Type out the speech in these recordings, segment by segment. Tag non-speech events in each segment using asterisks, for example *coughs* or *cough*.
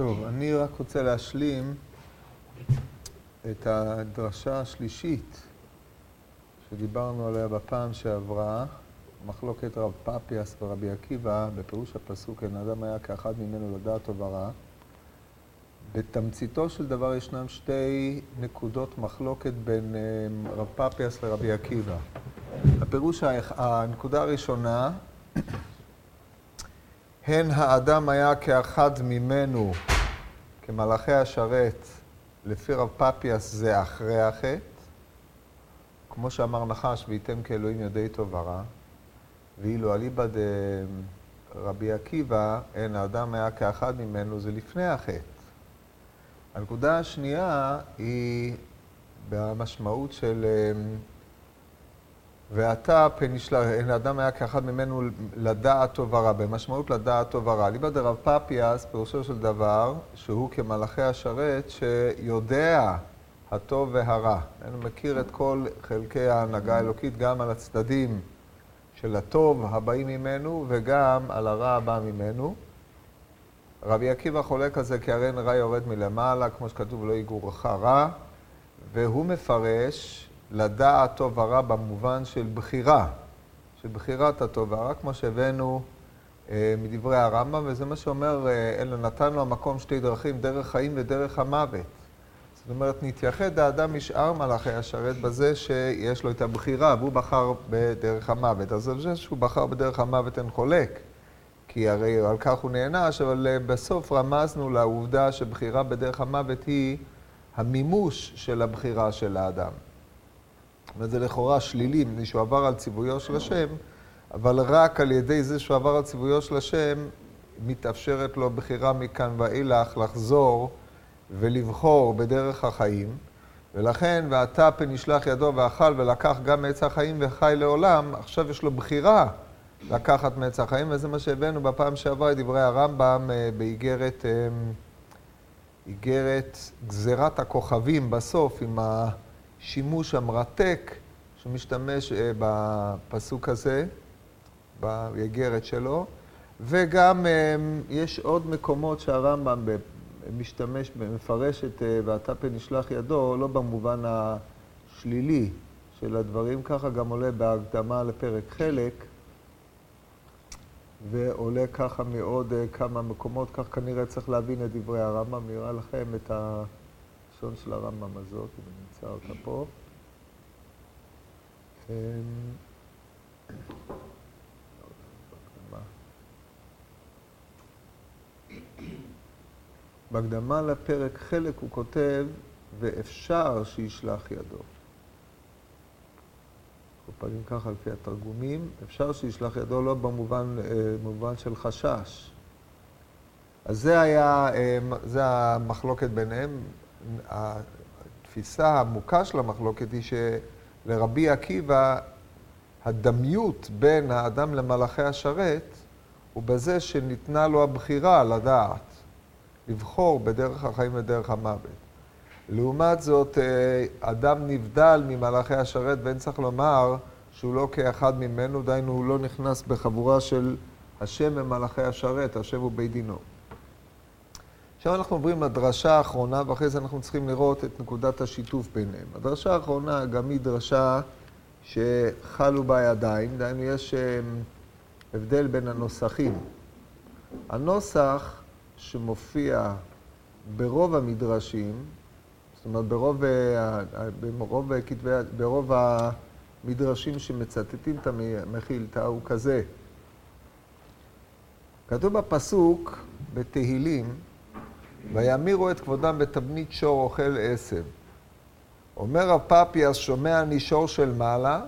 טוב, אני רק רוצה להשלים את הדרשה השלישית שדיברנו עליה בפעם שעברה, מחלוקת רב פפיאס ורבי עקיבא, בפירוש הפסוק, אין אדם היה כאחד ממנו לדעת טוב ורע. בתמציתו של דבר ישנם שתי נקודות מחלוקת בין אה, רב פפיאס לרבי עקיבא. הפירוש, הנקודה הראשונה, הן האדם היה כאחד ממנו, כמלאכי השרת, לפי רב פפיאס זה אחרי החטא, כמו שאמר נחש, וייתם כאלוהים יודעי טוב ורע, ואילו אליבא דרבי עקיבא, אין האדם היה כאחד ממנו, זה לפני החטא. הנקודה השנייה היא במשמעות של ואתה פן ישלח, אין האדם היה כאחד ממנו לדעת טוב ורע, במשמעות לדעת טוב ורע. ליבא דרב פפיאס, פירושו של דבר, שהוא כמלאכי השרת, שיודע הטוב והרע. אני מכיר את כל חלקי ההנהגה האלוקית, גם על הצדדים של הטוב הבאים ממנו, וגם על הרע הבא ממנו. רבי עקיבא חולק על זה כי הרי אין רע יורד מלמעלה, כמו שכתוב, לא יגורך רע, והוא מפרש לדעת טוב ורע במובן של בחירה, של בחירת הטוב והרע, כמו שהבאנו אה, מדברי הרמב"ם, וזה מה שאומר, אה, אלא נתן לו המקום שתי דרכים, דרך חיים ודרך המוות. זאת אומרת, נתייחד האדם משאר מלאכי השרת בזה שיש לו את הבחירה, והוא בחר בדרך המוות. אז על זה שהוא בחר בדרך המוות אין חולק, כי הרי על כך הוא נענש, אבל אה, בסוף רמזנו לעובדה שבחירה בדרך המוות היא המימוש של הבחירה של האדם. וזה לכאורה שלילי, מפני שהוא עבר על ציוויו של השם, אבל רק על ידי זה שהוא עבר על ציוויו של השם, מתאפשרת לו בחירה מכאן ואילך לחזור ולבחור בדרך החיים. ולכן, ועתה פן ישלח ידו ואכל ולקח גם מעץ החיים וחי לעולם, עכשיו יש לו בחירה לקחת מעץ החיים, וזה מה שהבאנו בפעם שעברה, דברי הרמב"ם אה, באיגרת, אה, גזירת הכוכבים בסוף, עם ה... שימוש המרתק שמשתמש אה, בפסוק הזה, באיגרת שלו, וגם אה, יש עוד מקומות שהרמב"ם משתמש, מפרש את אה, ואתה פן ישלח ידו, לא במובן השלילי של הדברים, ככה גם עולה בהקדמה לפרק חלק, ועולה ככה מעוד כמה מקומות, כך כנראה צריך להבין את דברי הרמב"ם, נראה לכם את. הלשון של הרמב"ם הזאת, אם נמצא פה. אמ, בהקדמה לפרק חלק הוא כותב, ואפשר שישלח ידו. פנים ככה לפי התרגומים, אפשר שישלח ידו לא במובן, אה, במובן של חשש. אז זה היה, אה, זה המחלוקת ביניהם. התפיסה העמוקה של המחלוקת היא שלרבי עקיבא הדמיות בין האדם למלאכי השרת הוא בזה שניתנה לו הבחירה לדעת, לבחור בדרך החיים ודרך המוות. לעומת זאת, אה, אדם נבדל ממלאכי השרת, ואין צריך לומר שהוא לא כאחד ממנו, דהיינו הוא לא נכנס בחבורה של השם ומלאכי השרת, השם הוא בית דינו. עכשיו אנחנו עוברים לדרשה האחרונה, ואחרי זה אנחנו צריכים לראות את נקודת השיתוף ביניהם. הדרשה האחרונה גם היא דרשה שחלו בה ידיים, דהיינו יש אמ, הבדל בין הנוסחים. הנוסח שמופיע ברוב המדרשים, זאת אומרת ברוב, אה, ברוב, כתבי, ברוב המדרשים שמצטטים את המחילתא הוא כזה. כתוב בפסוק בתהילים, וימירו את כבודם בתבנית שור אוכל עשב. אומר רב פפיאס, שומע אני שור של מעלה,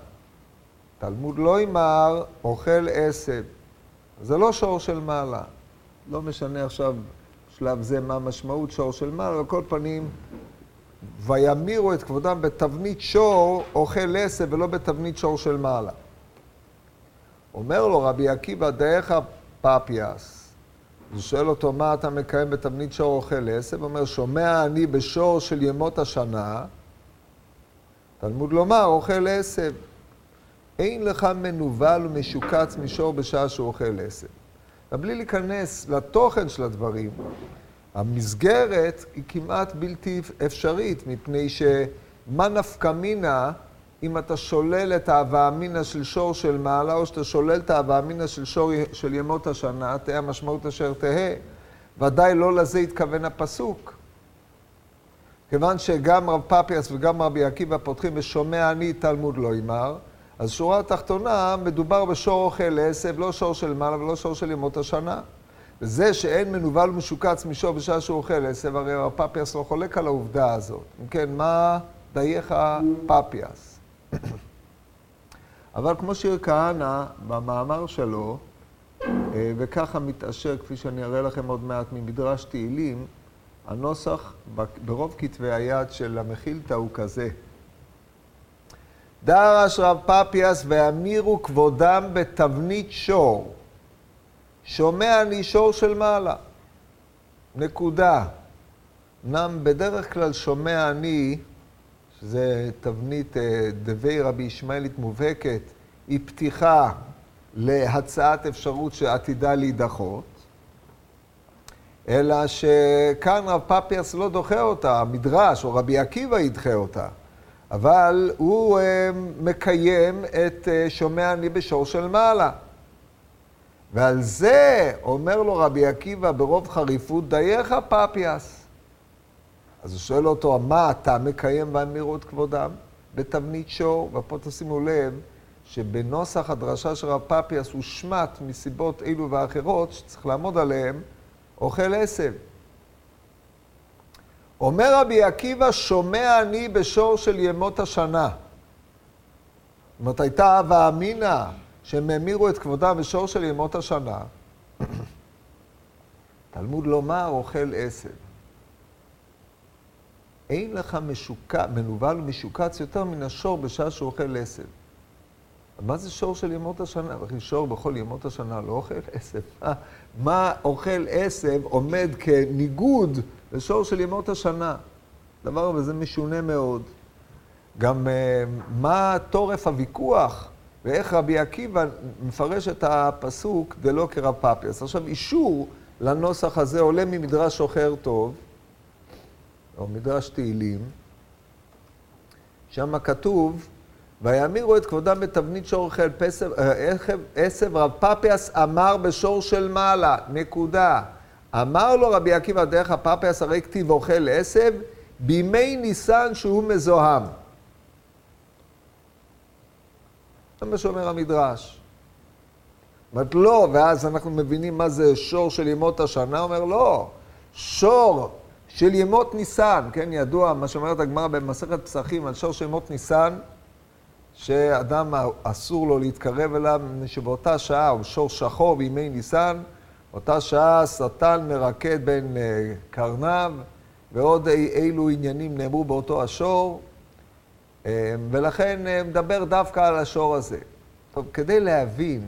תלמוד לא ימר, אוכל עשב. זה לא שור של מעלה. לא משנה עכשיו שלב זה מה המשמעות שור של מעלה, על כל פנים, וימירו את כבודם בתבנית שור אוכל עשב ולא בתבנית שור של מעלה. אומר לו רבי עקיבא, דעיך פפיאס, אז הוא שואל אותו, מה אתה מקיים בתבנית שור אוכל עשב? הוא אומר, שומע אני בשור של ימות השנה, תלמוד לומר, אוכל עשב. אין לך מנוול ומשוקץ משור בשעה שהוא אוכל עשב. ובלי להיכנס לתוכן של הדברים, המסגרת היא כמעט בלתי אפשרית, מפני שמה נפקא מינה אם אתה שולל את ההווה אמינא של שור של מעלה, או שאתה שולל את ההווה אמינא של שור של ימות השנה, תהא המשמעות אשר תהא. ודאי לא לזה התכוון הפסוק. כיוון שגם רב פפיאס וגם רבי עקיבא פותחים בשומע אני תלמוד לא ימר, אז שורה התחתונה, מדובר בשור אוכל עשב, לא שור של מעלה ולא שור של ימות השנה. וזה שאין מנוול ומשוקץ משור בשעה שהוא אוכל עשב, הרי רב פפיאס לא חולק על העובדה הזאת. אם כן, מה דייך פפיאס? אבל כמו שיר כהנא, במאמר שלו, אה, וככה מתעשר, כפי שאני אראה לכם עוד מעט ממדרש תהילים, הנוסח ברוב כתבי היד של המחילתא הוא כזה: דרש רב פפיאס ואמירו כבודם בתבנית שור. שומע אני שור של מעלה. נקודה. אמנם בדרך כלל שומע אני, שזה תבנית אה, דבי רבי ישמעאלית מובהקת, היא פתיחה להצעת אפשרות שעתידה להידחות, אלא שכאן רב פפיאס לא דוחה אותה, המדרש או רבי עקיבא ידחה אותה. אבל הוא אה, מקיים את אה, שומע אני בשור של מעלה. ועל זה אומר לו רבי עקיבא ברוב חריפות, דייך פפיאס. אז הוא שואל אותו, מה אתה מקיים באמירות כבודם? בתבנית שור, ופה תשימו לב שבנוסח הדרשה של רב פפיאס הוא שמט מסיבות אלו ואחרות שצריך לעמוד עליהן, אוכל עשב. אומר רבי עקיבא, שומע אני בשור של ימות השנה. זאת אומרת, הייתה הווה אמינא שהם המירו את כבודם בשור של ימות השנה. *coughs* תלמוד לומר, אוכל עשב. אין לך משוק... מנוול ומשוקץ יותר מן השור בשעה שהוא אוכל עשב. מה זה שור של ימות השנה? וכי שור בכל ימות השנה לא אוכל עשב. מה אוכל עשב עומד כניגוד לשור של ימות השנה? דבר הזה משונה מאוד. גם אה, מה תורף הוויכוח ואיך רבי עקיבא מפרש את הפסוק דלא כרב פפיאס. עכשיו, אישור לנוסח הזה עולה ממדרש שוחר טוב, או מדרש תהילים, שם כתוב, ויאמירו את כבודם בתבנית שור עשב, רב פפיאס אמר בשור של מעלה, נקודה. אמר לו רבי עקיבא דרך הפפיאס הרי כתיב אוכל עשב, בימי ניסן שהוא מזוהם. זה מה שאומר המדרש. אומרת לא, ואז אנחנו מבינים מה זה שור של ימות השנה, אומר לא, שור של ימות ניסן, כן, ידוע מה שאומרת הגמרא במסכת פסחים על שור של ימות ניסן, שאדם אסור לו להתקרב אליו, מפני שבאותה שעה הוא שור שחור בימי ניסן, אותה שעה שטן מרקד בין אה, קרניו, ועוד אילו עניינים נאמרו באותו השור, אה, ולכן אה, מדבר דווקא על השור הזה. טוב, כדי להבין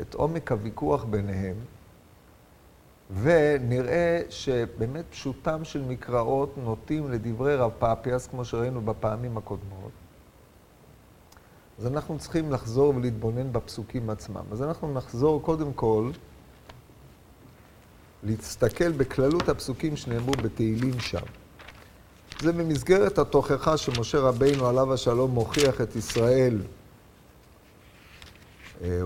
את עומק הוויכוח ביניהם, ונראה שבאמת פשוטם של מקראות נוטים לדברי רב פפיאס, כמו שראינו בפעמים הקודמות, אז אנחנו צריכים לחזור ולהתבונן בפסוקים עצמם. אז אנחנו נחזור קודם כל להסתכל בכללות הפסוקים שנאמרו בתהילים שם. זה במסגרת התוכחה שמשה רבינו עליו השלום מוכיח את ישראל. אה,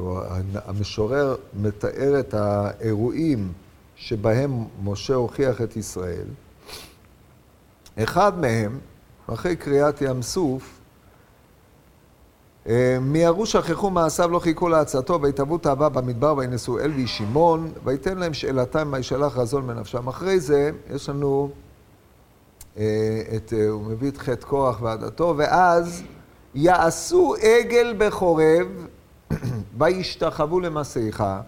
המשורר מתאר את האירועים שבהם משה הוכיח את ישראל. אחד מהם, אחרי קריאת ים סוף, אה, מיהרו שכחו מעשיו לא חיכו לעצתו, ויתהוו תאווה במדבר וינשאו אל וישימון, ויתן להם שאלתם מה ישלח רזון בנפשם. אחרי זה יש לנו אה, את, אה, הוא מביא את חטא קורח ועדתו, ואז יעשו עגל בחורב, *clears throat* וישתחוו למסכה,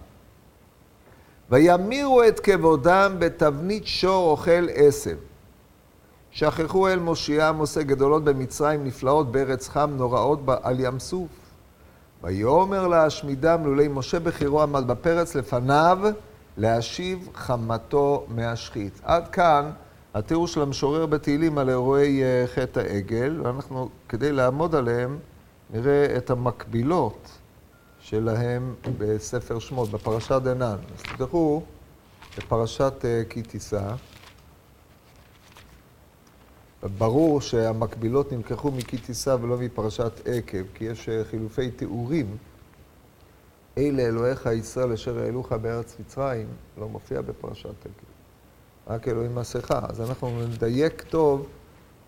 וימירו את כבודם בתבנית שור אוכל עשב. שכחו אל מושיעם עושה גדולות במצרים, נפלאות בארץ חם, נוראות על ים סוף. ויאמר להשמידם לולי משה בחירו עמד בפרץ לפניו, להשיב חמתו מהשחית. עד כאן התיאור של המשורר בתהילים על אירועי אה, חטא העגל, ואנחנו, כדי לעמוד עליהם, נראה את המקבילות שלהם בספר שמות, בפרשת דנן. אז תדחו בפרשת אה, כי תישא. ברור שהמקבילות נלקחו מכי תישא ולא מפרשת עקב, כי יש אה, חילופי תיאורים. אלה אלוהיך ישראל אשר העלוך בארץ מצרים, לא מופיע בפרשת עקב. רק אלוהים מסכה. אז אנחנו נדייק טוב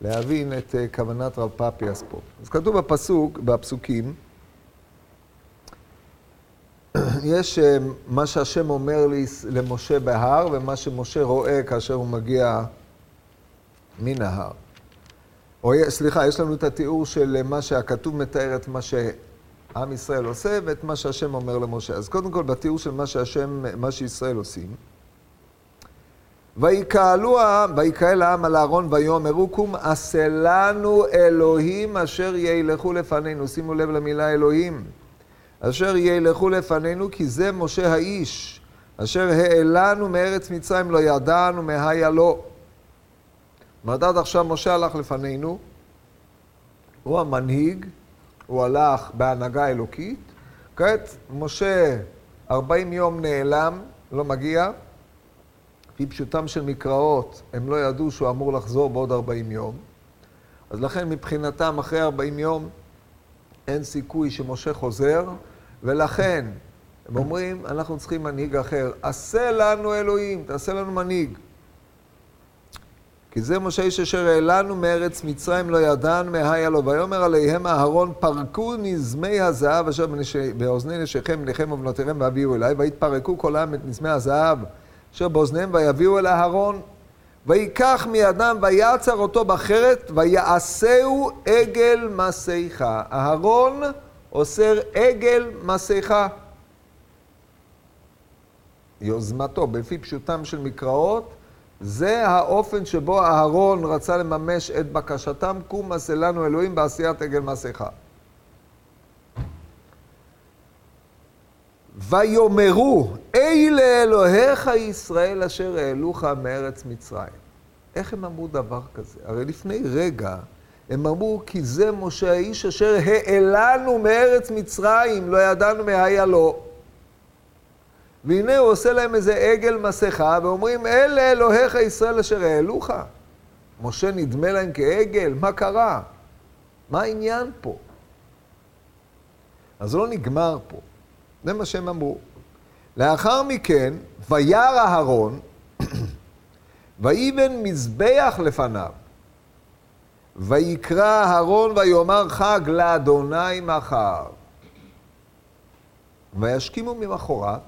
להבין את אה, כוונת רב פאפיאס פה. אז כתוב בפסוק, בפסוקים, יש אה, מה שהשם אומר למשה בהר, ומה שמשה רואה כאשר הוא מגיע מן ההר. או סליחה, יש לנו את התיאור של מה שהכתוב מתאר את מה שעם ישראל עושה ואת מה שהשם אומר למשה. אז קודם כל, בתיאור של מה שהשם, מה שישראל עושים, ויקהלו העם, ויקהל העם על אהרון ויאמרו קום עשה לנו אלוהים אשר ילכו לפנינו. שימו לב למילה אלוהים. אשר ילכו לפנינו כי זה משה האיש. אשר העלנו מארץ מצרים לא ידענו מהיה לו. אומרת, עד עכשיו משה הלך לפנינו, הוא המנהיג, הוא הלך בהנהגה אלוקית. כעת משה 40 יום נעלם, לא מגיע. לפי פשוטם של מקראות, הם לא ידעו שהוא אמור לחזור בעוד 40 יום. אז לכן מבחינתם, אחרי 40 יום, אין סיכוי שמשה חוזר, ולכן הם אומרים, אנחנו צריכים מנהיג אחר. עשה לנו אלוהים, תעשה לנו מנהיג. כי זה משה איש אשר העלנו מארץ מצרים לא ידען מהיה לו. ויאמר עליהם אהרון פרקו נזמי הזהב אשר באוזני נשיכם בניכם ובנותיכם והביאו אליי ויתפרקו כל העם את נזמי הזהב אשר באוזניהם ויביאו אל אהרון ויקח מידם ויעצר אותו בחרת ויעשהו עגל מסכה. אהרון אוסר עגל מסכה. יוזמתו, בפי פשוטם של מקראות, זה האופן שבו אהרון רצה לממש את בקשתם, קום עשה לנו אלוהים בעשיית עגל מסכה. ויאמרו, אלה אלוהיך ישראל אשר העלוך מארץ מצרים. איך הם אמרו דבר כזה? הרי לפני רגע הם אמרו, כי זה משה האיש אשר העלנו מארץ מצרים, לא ידענו מהיה לו. והנה הוא עושה להם איזה עגל מסכה, ואומרים, אלה אלוהיך ישראל אשר העלוך. משה נדמה להם כעגל, מה קרה? מה העניין פה? אז לא נגמר פה. זה מה שהם אמרו. לאחר מכן, וירא אהרון, *clears throat* ויבן מזבח לפניו. ויקרא אהרון ויאמר חג לאדוני מחר. וישכימו ממחרת,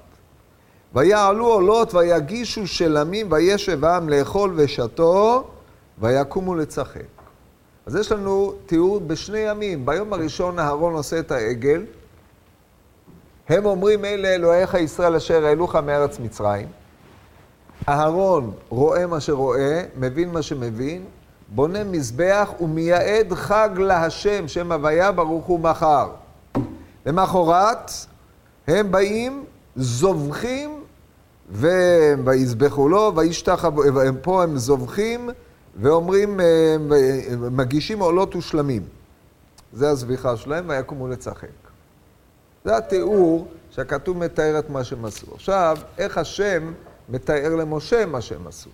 ויעלו עולות ויגישו שלמים וישב העם לאכול ושתו, ויקומו לצחק. אז יש לנו תיאור בשני ימים. ביום הראשון אהרון עושה את העגל, הם אומרים אלה אלוהיך ישראל אשר העלוך מארץ מצרים. אהרון רואה מה שרואה, מבין מה שמבין, בונה מזבח ומייעד חג להשם, שם הוויה ברוך הוא מחר. למחרת הם באים, זובחים, ויזבחו לו, וישתחו, פה הם זובחים ואומרים, מגישים עולות ושלמים. זה הזביחה שלהם, ויקומו לצחק. זה התיאור שהכתוב מתאר את מה שהם עשו. עכשיו, איך השם מתאר למשה מה שהם עשו?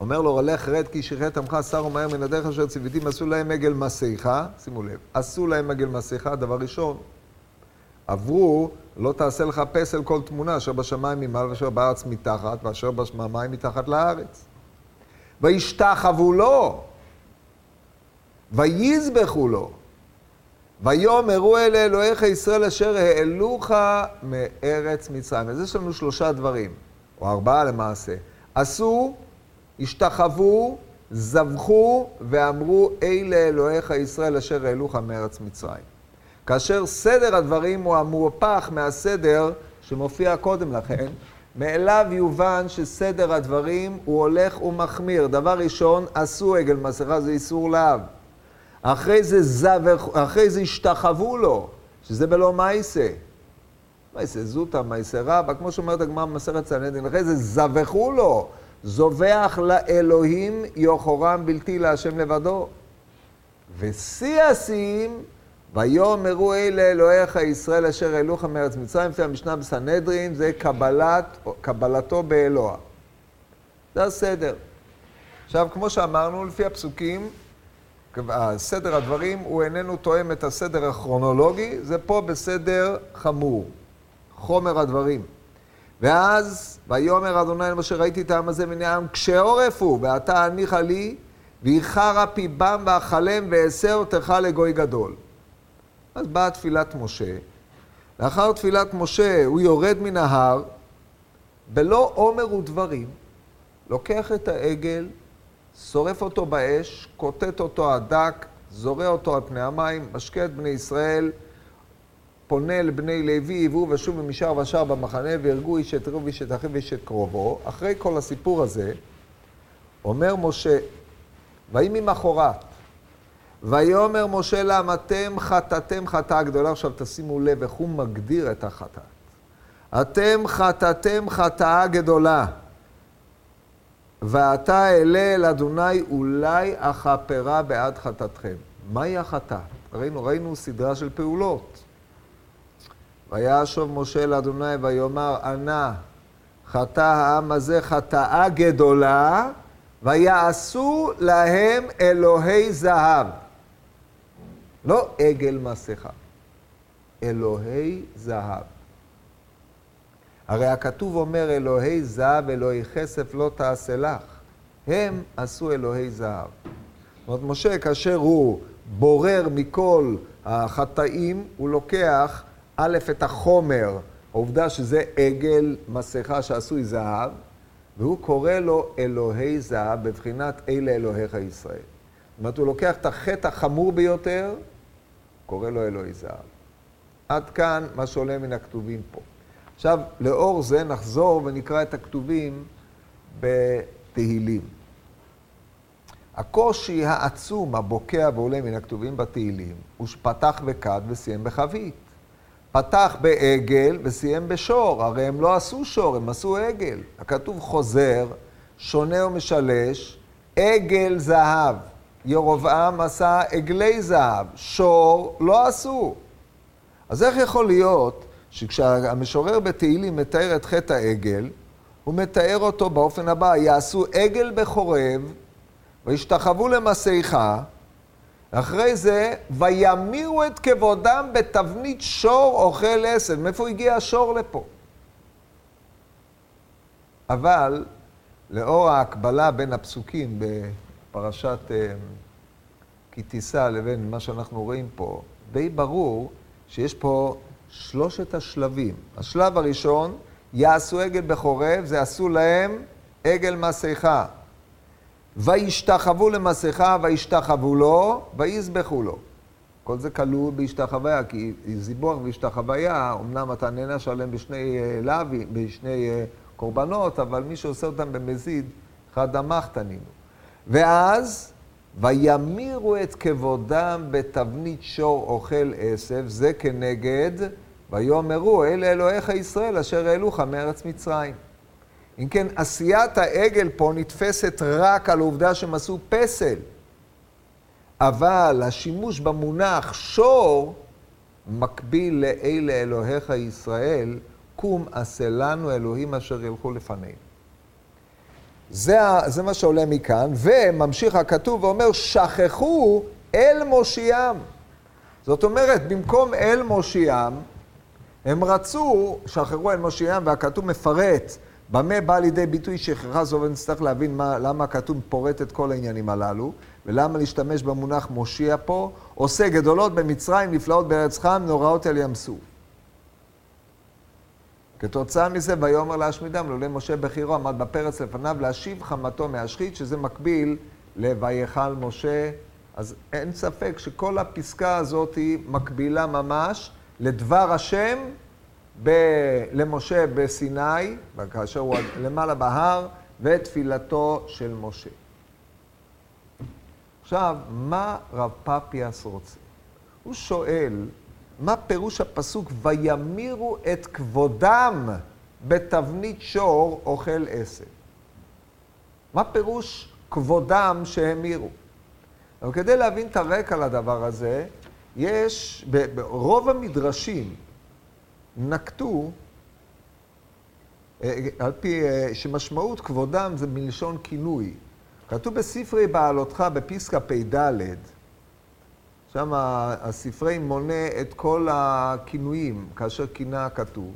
אומר לו, הלך רד כי שחט עמך שר ומהר מן הדרך אשר ציוויתים, עשו להם עגל מסכה, שימו לב, עשו להם עגל מסכה, דבר ראשון. עברו, לא תעשה לך פסל כל תמונה, אשר בשמיים ממעל ואשר בארץ מתחת, ואשר בשמיים מתחת לארץ. וישתחוו לו, ויזבחו לו. ויאמרו אלה אלוהיך ישראל אשר העלוך מארץ מצרים. אז יש לנו שלושה דברים, או ארבעה למעשה. עשו, השתחוו, זבחו ואמרו אלה אלוהיך ישראל אשר העלוך מארץ מצרים. כאשר סדר הדברים הוא המהופך מהסדר שמופיע קודם לכן, מאליו יובן שסדר הדברים הוא הולך ומחמיר. דבר ראשון, עשו עגל מסכה, זה איסור לאו. אחרי זה זבח, אחרי זה השתחוו לו, שזה בלא מייסה. מייסה זוטה, מייסה רבא, כמו שאומרת הגמרא במסכת סנדין, אחרי זה זבחו לו, זובח לאלוהים יוחורם בלתי להשם לבדו. ושיא השיאים, ויאמרו אלה אלוהיך ישראל אשר העלוך מארץ מצרים, לפי המשנה בסנהדרין, זה קבלת, קבלתו באלוה. זה הסדר. עכשיו, כמו שאמרנו, לפי הפסוקים, סדר הדברים הוא איננו תואם את הסדר הכרונולוגי, זה פה בסדר חמור, חומר הדברים. ואז, ויאמר אדוני למשה, ראיתי את העם הזה מן העם, קשה עורף הוא, ועתה הניחה לי, ויחרה פי בם ואכלם, ואעשה אותך לגוי גדול. אז באה תפילת משה. לאחר תפילת משה הוא יורד מן ההר, בלא עומר ודברים, לוקח את העגל, שורף אותו באש, כותת אותו הדק, זורע אותו על פני המים, משקה את בני ישראל, פונה לבני לוי, הביאו ושובו משער ושער במחנה, והרגו איש את רוב איש את אחיו ואיש את קרובו. אחרי כל הסיפור הזה, אומר משה, ויהי ממחרת, ויאמר משה לעם, אתם חטאתם חטאה גדולה. עכשיו תשימו לב איך הוא מגדיר את החטאת. אתם חטאתם חטאה גדולה. ועתה אלה אל אדוני אולי אכפרה בעד חטאתכם. מהי החטאת? ראינו, ראינו סדרה של פעולות. וישוב משה לאדוני ויאמר, ענה, חטא העם הזה חטאה גדולה, ויעשו להם אלוהי זהב. לא עגל מסכה, אלוהי זהב. הרי הכתוב אומר, אלוהי זהב, אלוהי כסף לא תעשה לך. הם עשו אלוהי זהב. זאת אומרת, משה, כאשר הוא בורר מכל החטאים, הוא לוקח, א', את החומר, העובדה שזה עגל מסכה שעשוי זהב, והוא קורא לו אלוהי זהב, בבחינת אלה אלוהיך ישראל. זאת אומרת, הוא לוקח את החטא החמור ביותר, קורא לו אלוהי זהב. עד כאן מה שעולה מן הכתובים פה. עכשיו, לאור זה נחזור ונקרא את הכתובים בתהילים. הקושי העצום הבוקע ועולה מן הכתובים בתהילים הוא שפתח בכד וסיים בחבית. פתח בעגל וסיים בשור, הרי הם לא עשו שור, הם עשו עגל. הכתוב חוזר, שונה ומשלש, עגל זהב. ירובעם עשה עגלי זהב, שור לא עשו. אז איך יכול להיות שכשהמשורר בתהילים מתאר את חטא העגל, הוא מתאר אותו באופן הבא, יעשו עגל בחורב, וישתחוו למסעיך, אחרי זה, וימירו את כבודם בתבנית שור אוכל עשב. מאיפה הגיע השור לפה? אבל, לאור ההקבלה בין הפסוקים בפרשת אה, כי תישא לבין מה שאנחנו רואים פה, די ברור שיש פה שלושת השלבים. השלב הראשון, יעשו עגל בחורב, זה עשו להם עגל מסכה. וישתחוו למסכה, וישתחוו לו, ויזבחו לו. כל זה כלול בהשתחוויה, כי זיבוח והשתחוויה, אמנם אתה נענש עליהם בשני אה, לאווים, בשני אה, קורבנות, אבל מי שעושה אותם במזיד, חד דמך תנינו. ואז, וימירו את כבודם בתבנית שור אוכל עשב, זה כנגד, ויאמרו, אלה אלוהיך ישראל אשר העלוך מארץ מצרים. אם כן, עשיית העגל פה נתפסת רק על העובדה שהם עשו פסל. אבל השימוש במונח שור מקביל לאלה אלוהיך ישראל, קום עשה לנו אלוהים אשר ילכו לפנינו. זה, זה מה שעולה מכאן, וממשיך הכתוב ואומר, שכחו אל מושיעם. זאת אומרת, במקום אל מושיעם, הם רצו, שחררו אל מושיעם, והכתוב מפרט במה בא לידי ביטוי שכחה זו, ונצטרך להבין מה, למה הכתוב פורט את כל העניינים הללו, ולמה להשתמש במונח מושיע פה, עושה גדולות במצרים, נפלאות בארץ חם, נוראות אל ים סוף. כתוצאה מזה, ויאמר להשמידם, לולא משה בחירו עמד בפרץ לפניו להשיב חמתו מהשחית, שזה מקביל ל"ויכל משה". אז אין ספק שכל הפסקה הזאת היא מקבילה ממש לדבר השם ב- למשה בסיני, כאשר הוא למעלה בהר, ותפילתו של משה. עכשיו, מה רב פפיאס רוצה? הוא שואל, מה פירוש הפסוק וימירו את כבודם בתבנית שור אוכל עשב? מה פירוש כבודם שהמירו? אבל כדי להבין את הרקע לדבר הזה, יש, ברוב המדרשים נקטו, אה, על פי, אה, שמשמעות כבודם זה מלשון כינוי. כתוב בספרי בעלותך בפסקה פ"ד, שם הספרי מונה את כל הכינויים כאשר כינה הכתוב.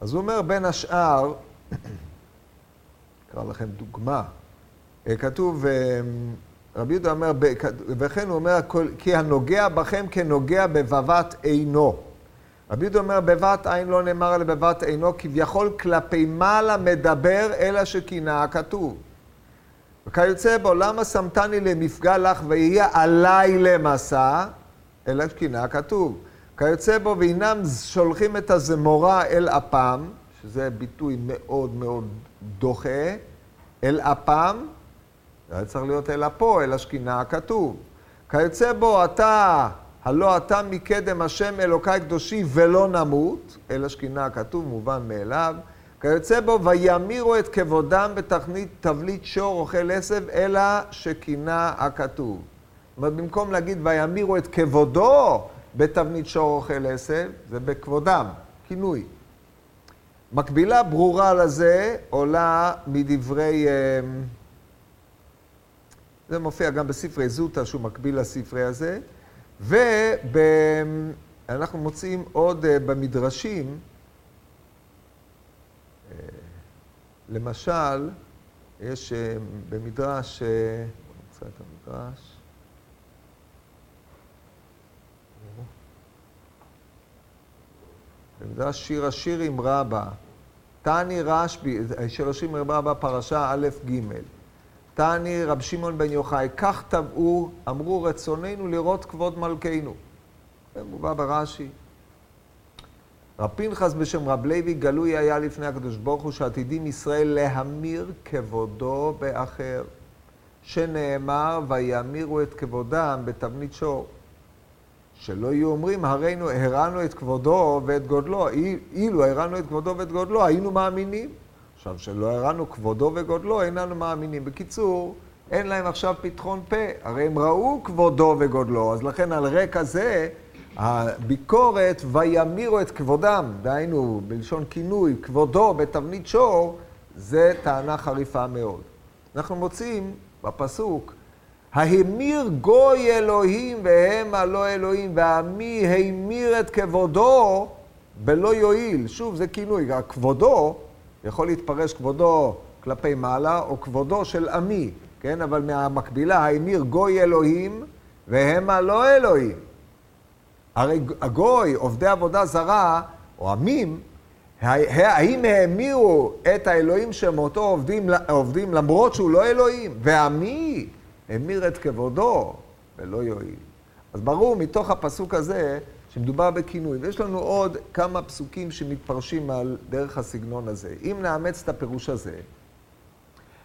אז הוא אומר בין השאר, *coughs* אקרא לכם דוגמה, אה, כתוב, אה, רבי יהודה אומר, וכן הוא אומר, כי הנוגע בכם כנוגע בבבת עינו. רבי יהודה אומר, בבת עין לא נאמר אלא בבת עינו, כביכול כלפי מעלה מדבר, אלא שכינה הכתוב. וכיוצא בו, למה שמתני למפגע לך ויהיה עליי למסע, אלא שכינה הכתוב. כיוצא בו, והנם שולחים את הזמורה אל אפם, שזה ביטוי מאוד מאוד דוחה, אל אפם, זה היה צריך להיות אל אפו, אל השכינה הכתוב. כיוצא בו, אתה, הלא אתה מקדם השם אלוקי קדושי ולא נמות, אל השכינה הכתוב, מובן מאליו. כיוצא בו, וימירו את כבודם בתכנית תבליט שור אוכל עשב, אלא שכינה הכתוב. זאת אומרת, במקום להגיד וימירו את כבודו בתבנית שור אוכל עשב, זה בכבודם, כינוי. מקבילה ברורה לזה עולה מדברי... אמ, זה מופיע גם בספרי זוטה, שהוא מקביל לספרי הזה, ואנחנו מוצאים עוד אה, במדרשים, אה, למשל, יש אה, במדרש, נמצא את המדרש, במדרש שיר השירים רבה, תני רשב"י, שיר השירים רבה, פרשה א' ג', תני רב שמעון בן יוחאי, כך טבעו, אמרו רצוננו לראות כבוד מלכנו. זה מובא ברש"י. רב פנחס בשם רב לוי גלוי היה לפני הקדוש ברוך הוא שעתידים ישראל להמיר כבודו באחר, שנאמר ויאמירו את כבודם בתבנית שור. שלא יהיו אומרים, הרינו, הרענו את כבודו ואת גודלו. אילו הרענו את כבודו ואת גודלו, היינו מאמינים. עכשיו, שלא הרענו כבודו וגודלו, איננו מאמינים. בקיצור, אין להם עכשיו פתחון פה. הרי הם ראו כבודו וגודלו, אז לכן על רקע זה, הביקורת, וימירו את כבודם, דהיינו, בלשון כינוי, כבודו בתבנית שור, זה טענה חריפה מאוד. אנחנו מוצאים בפסוק, ההמיר גוי אלוהים והם הלא אלוהים, ועמי המיר את כבודו בלא יועיל. שוב, זה כינוי, כבודו יכול להתפרש כבודו כלפי מעלה, או כבודו של עמי, כן? אבל מהמקבילה, ההמיר גוי אלוהים והם הלא אלוהים. הרי הגוי, עובדי עבודה זרה, או עמים, האם האמירו את האלוהים שהם אותו עובדים, עובדים למרות שהוא לא אלוהים? ועמי המיר את כבודו ולא יועיל. אז ברור מתוך הפסוק הזה שמדובר בכינוי. ויש לנו עוד כמה פסוקים שמתפרשים על דרך הסגנון הזה. אם נאמץ את הפירוש הזה,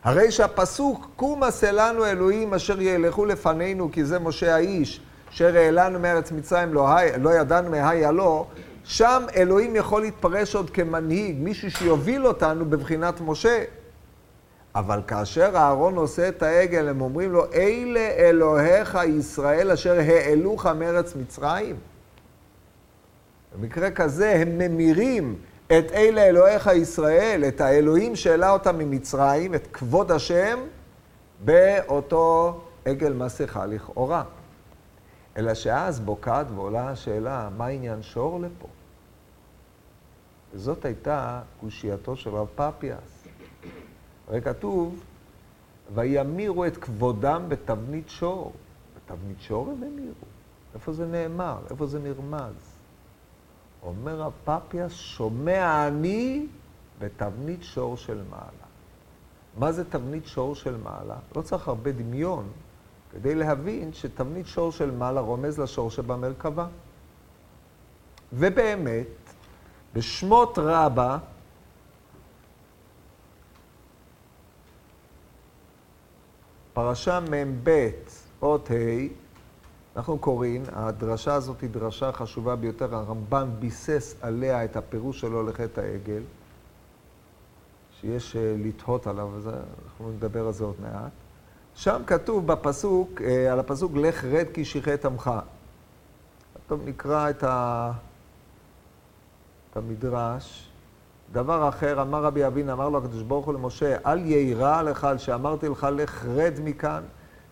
הרי שהפסוק, קום עשה לנו אלוהים אשר ילכו לפנינו, כי זה משה האיש, אשר העלנו מארץ מצרים, לא, לא ידענו מהי הלא, שם אלוהים יכול להתפרש עוד כמנהיג, מישהו שיוביל אותנו בבחינת משה. אבל כאשר אהרון עושה את העגל, הם אומרים לו, אלה אלוהיך ישראל אשר העלוך מארץ מצרים? במקרה כזה הם ממירים את אלה אלוהיך ישראל, את האלוהים שהעלה אותם ממצרים, את כבוד השם, באותו עגל מסכה לכאורה. אלא שאז בוקעת ועולה השאלה, מה עניין שור לפה? וזאת הייתה קושייתו של רב פפיאס. הרי כתוב, וימירו את כבודם בתבנית שור. בתבנית שור הם המירו. איפה זה נאמר? איפה זה נרמז? אומר הפפיאס, שומע אני בתבנית שור של מעלה. מה זה תבנית שור של מעלה? לא צריך הרבה דמיון כדי להבין שתבנית שור של מעלה רומז לשור שבמרכבה. ובאמת, בשמות רבה, פרשה מ"ב, אות ה', אנחנו קוראים, הדרשה הזאת היא דרשה חשובה ביותר, הרמב"ם ביסס עליה את הפירוש שלו לחטא העגל, שיש אה, לתהות עליו, אנחנו נדבר על זה עוד מעט. שם כתוב בפסוק, אה, על הפסוק, לך רד כי שיחת עמך. טוב, נקרא את, ה... את המדרש. דבר אחר, אמר רבי אבין, אמר לו הקדוש ברוך הוא למשה, אל יירא לך על שאמרתי לך, לך רד מכאן,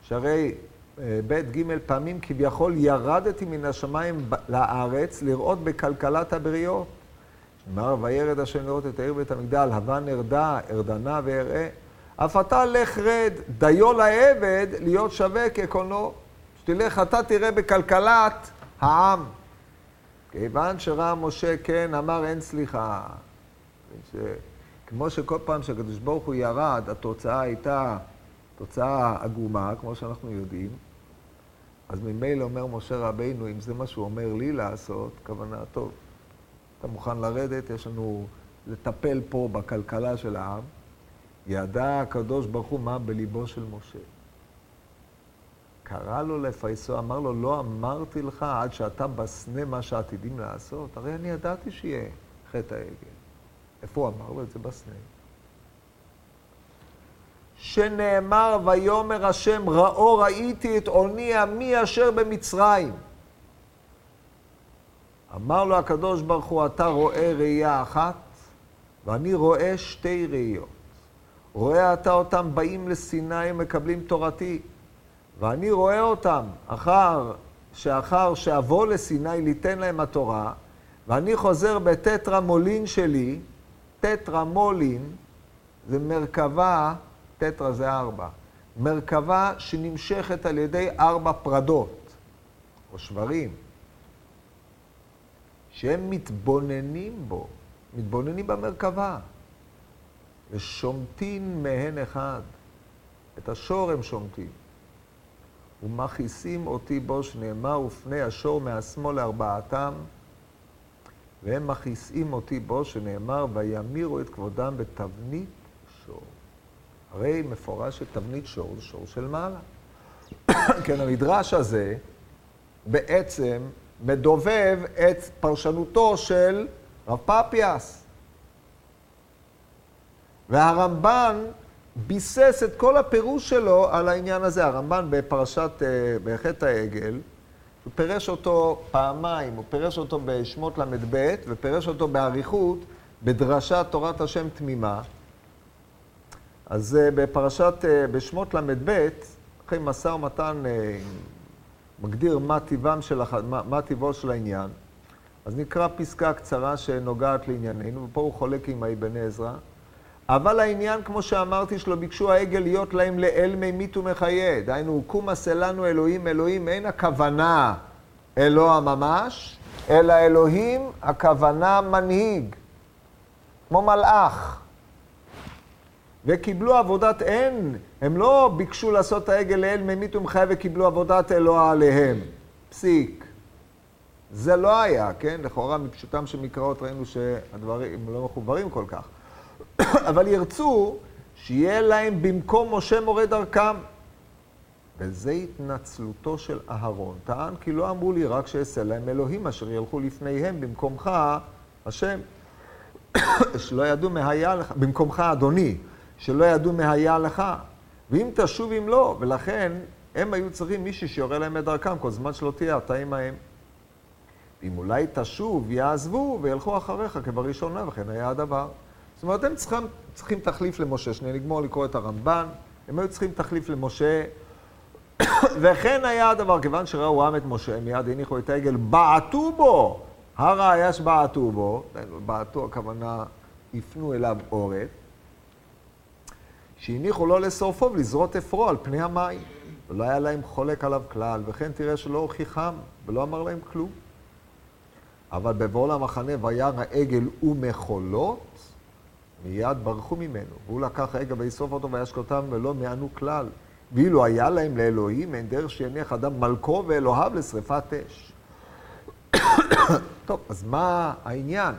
שהרי אה, ב' ג' פעמים כביכול ירדתי מן השמיים לארץ לראות בכלכלת הבריות. אמר וירד השם לראות את העיר בית המגדל, הווה נרדה, ארדנה ואראה. אף אתה לך רד, דיו לעבד להיות שווה כקונו. שתלך אתה תראה בכלכלת העם. כיוון שראה משה כן, אמר אין סליחה. ש... כמו שכל פעם שהקדוש ברוך הוא ירד, התוצאה הייתה תוצאה עגומה, כמו שאנחנו יודעים, אז ממילא אומר משה רבינו, אם זה מה שהוא אומר לי לעשות, כוונה, טוב, אתה מוכן לרדת, יש לנו לטפל פה בכלכלה של העם. ידע הקדוש ברוך הוא מה בליבו של משה. קרא לו לפייסו, אמר לו, לא אמרתי לך עד שאתה בסנה מה שעתידים לעשות? הרי אני ידעתי שיהיה חטא העגל. איפה הוא אמר לו את זה בסנה? שנאמר, ויאמר השם, ראו ראיתי את עוני עמי אשר במצרים. אמר לו הקדוש ברוך הוא, אתה רואה ראייה אחת, ואני רואה שתי ראיות. רואה אתה אותם באים לסיני ומקבלים תורתי, ואני רואה אותם אחר שאחר שאבוא לסיני ליתן להם התורה, ואני חוזר בטטרמולין שלי, טטרמולין זה מרכבה, טטרה זה ארבע, מרכבה שנמשכת על ידי ארבע פרדות, או שברים, שהם מתבוננים בו, מתבוננים במרכבה. ושומטין מהן אחד. את השור הם שומטים. ומכעיסים אותי בו שנאמר, ופני השור מהשמאל לארבעתם, והם מכעיסים אותי בו שנאמר, וימירו את כבודם בתבנית. הרי מפורש שתבנית שור זה שור של מעלה. *coughs* כן, המדרש הזה בעצם מדובב את פרשנותו של רב פפיאס. והרמב"ן ביסס את כל הפירוש שלו על העניין הזה. הרמב"ן בפרשת, אה, בחטא העגל, הוא פירש אותו פעמיים, הוא פירש אותו בשמות ל"ב ופירש אותו באריכות בדרשת תורת השם תמימה. אז אה, בפרשת, אה, בשמות ל"ב, אחרי משא ומתן מגדיר מה, של, מה, מה טיבו של העניין, אז נקרא פסקה קצרה שנוגעת לענייננו, ופה הוא חולק עם האבן עזרא. אבל העניין, כמו שאמרתי, שלא ביקשו העגל להיות להם לאל ממית ומחיה. דהיינו, קומה סלנו אלוהים, אלוהים אין הכוונה אלוה ממש, אלא אלוהים הכוונה מנהיג, כמו מלאך. וקיבלו עבודת אין, הם לא ביקשו לעשות את העגל לאל ממית ומחיה וקיבלו עבודת אלוה עליהם. פסיק. זה לא היה, כן? לכאורה מפשוטם של מקראות ראינו שהדברים לא מחוברים כל כך. *coughs* אבל ירצו שיהיה להם במקום משה מורה דרכם. וזה התנצלותו של אהרון. טען כי לא אמרו לי רק שאעשה להם אלוהים אשר ילכו לפניהם במקומך, השם, *coughs* שלא ידעו מה לך, במקומך אדוני, שלא ידעו מה לך. ואם תשוב אם לא, ולכן הם היו צריכים מישהו שיורה להם את דרכם כל זמן שלא תהיה אתה עמהם. אם אולי תשוב, יעזבו וילכו אחריך כבראשונה, וכן היה הדבר. זאת אומרת, הם צריכים, צריכים תחליף למשה. שנייה, נגמור לקרוא את הרמב"ן. הם היו צריכים תחליף למשה. *coughs* וכן היה הדבר, כיוון שראו עם את משה, מיד הניחו את העגל, בעטו בו. הראיה שבעטו בו, בעטו הכוונה, הפנו אליו עורף, שהניחו לו לשורפו ולזרות אפרו על פני המים. ולא היה להם חולק עליו כלל, וכן תראה שלא הוכיחם, ולא אמר להם כלום. אבל בבואו למחנה וירא העגל ומחולות, מיד ברחו ממנו. והוא לקח רגע וישרוף אותו וישק אותם ולא מענו כלל. ואילו היה להם לאלוהים, אין דרך שיניח אדם מלכו ואלוהיו לשרפת אש. *coughs* טוב, אז מה העניין?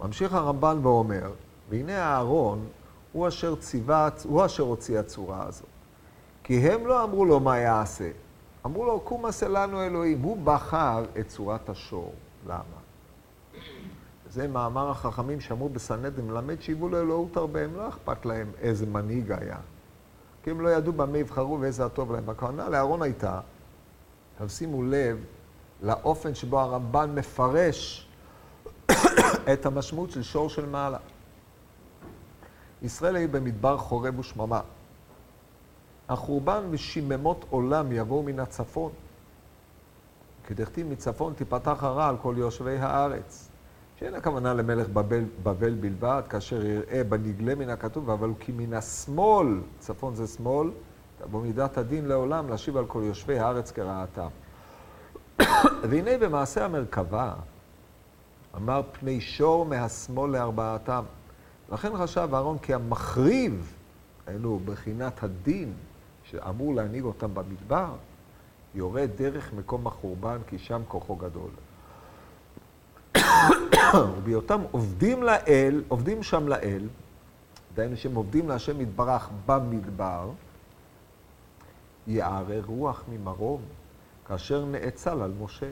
ממשיך הרמב"ן ואומר, והנה אהרון הוא אשר ציווה, הוא אשר הוציא הצורה הזאת. כי הם לא אמרו לו מה יעשה, אמרו לו, קום עשה לנו אלוהים. הוא בחר את צורת השור. למה? זה מאמר החכמים שאמרו בסנהדרין, מלמד שהיוו לאלוהות הרבה, הם לא אכפת להם איזה מנהיג היה. כי הם לא ידעו במה יבחרו ואיזה הטוב להם. הכוונה לאהרון הייתה, עכשיו שימו לב לאופן שבו הרמב"ן מפרש *coughs* את המשמעות של שור של מעלה. ישראל היו במדבר חורב ושממה. החורבן ושיממות עולם יבואו מן הצפון. כדכתיב מצפון תיפתח הרע על כל יושבי הארץ. שאין הכוונה למלך בבל, בבל בלבד, כאשר יראה בנגלה מן הכתוב, אבל כי מן השמאל, צפון זה שמאל, תבוא מידת הדין לעולם להשיב על כל יושבי הארץ כרעתם. *coughs* והנה במעשה המרכבה, אמר פני שור מהשמאל לארבעתם. לכן חשב אהרון כי המחריב, היינו בחינת הדין, שאמור להנהיג אותם במדבר, יורד דרך מקום החורבן, כי שם כוחו גדול. *coughs* ובהיותם עובדים לאל, עובדים שם לאל, דהיינו שהם עובדים להשם יתברך במדבר, יערר רוח ממרום, כאשר נאצל על משה.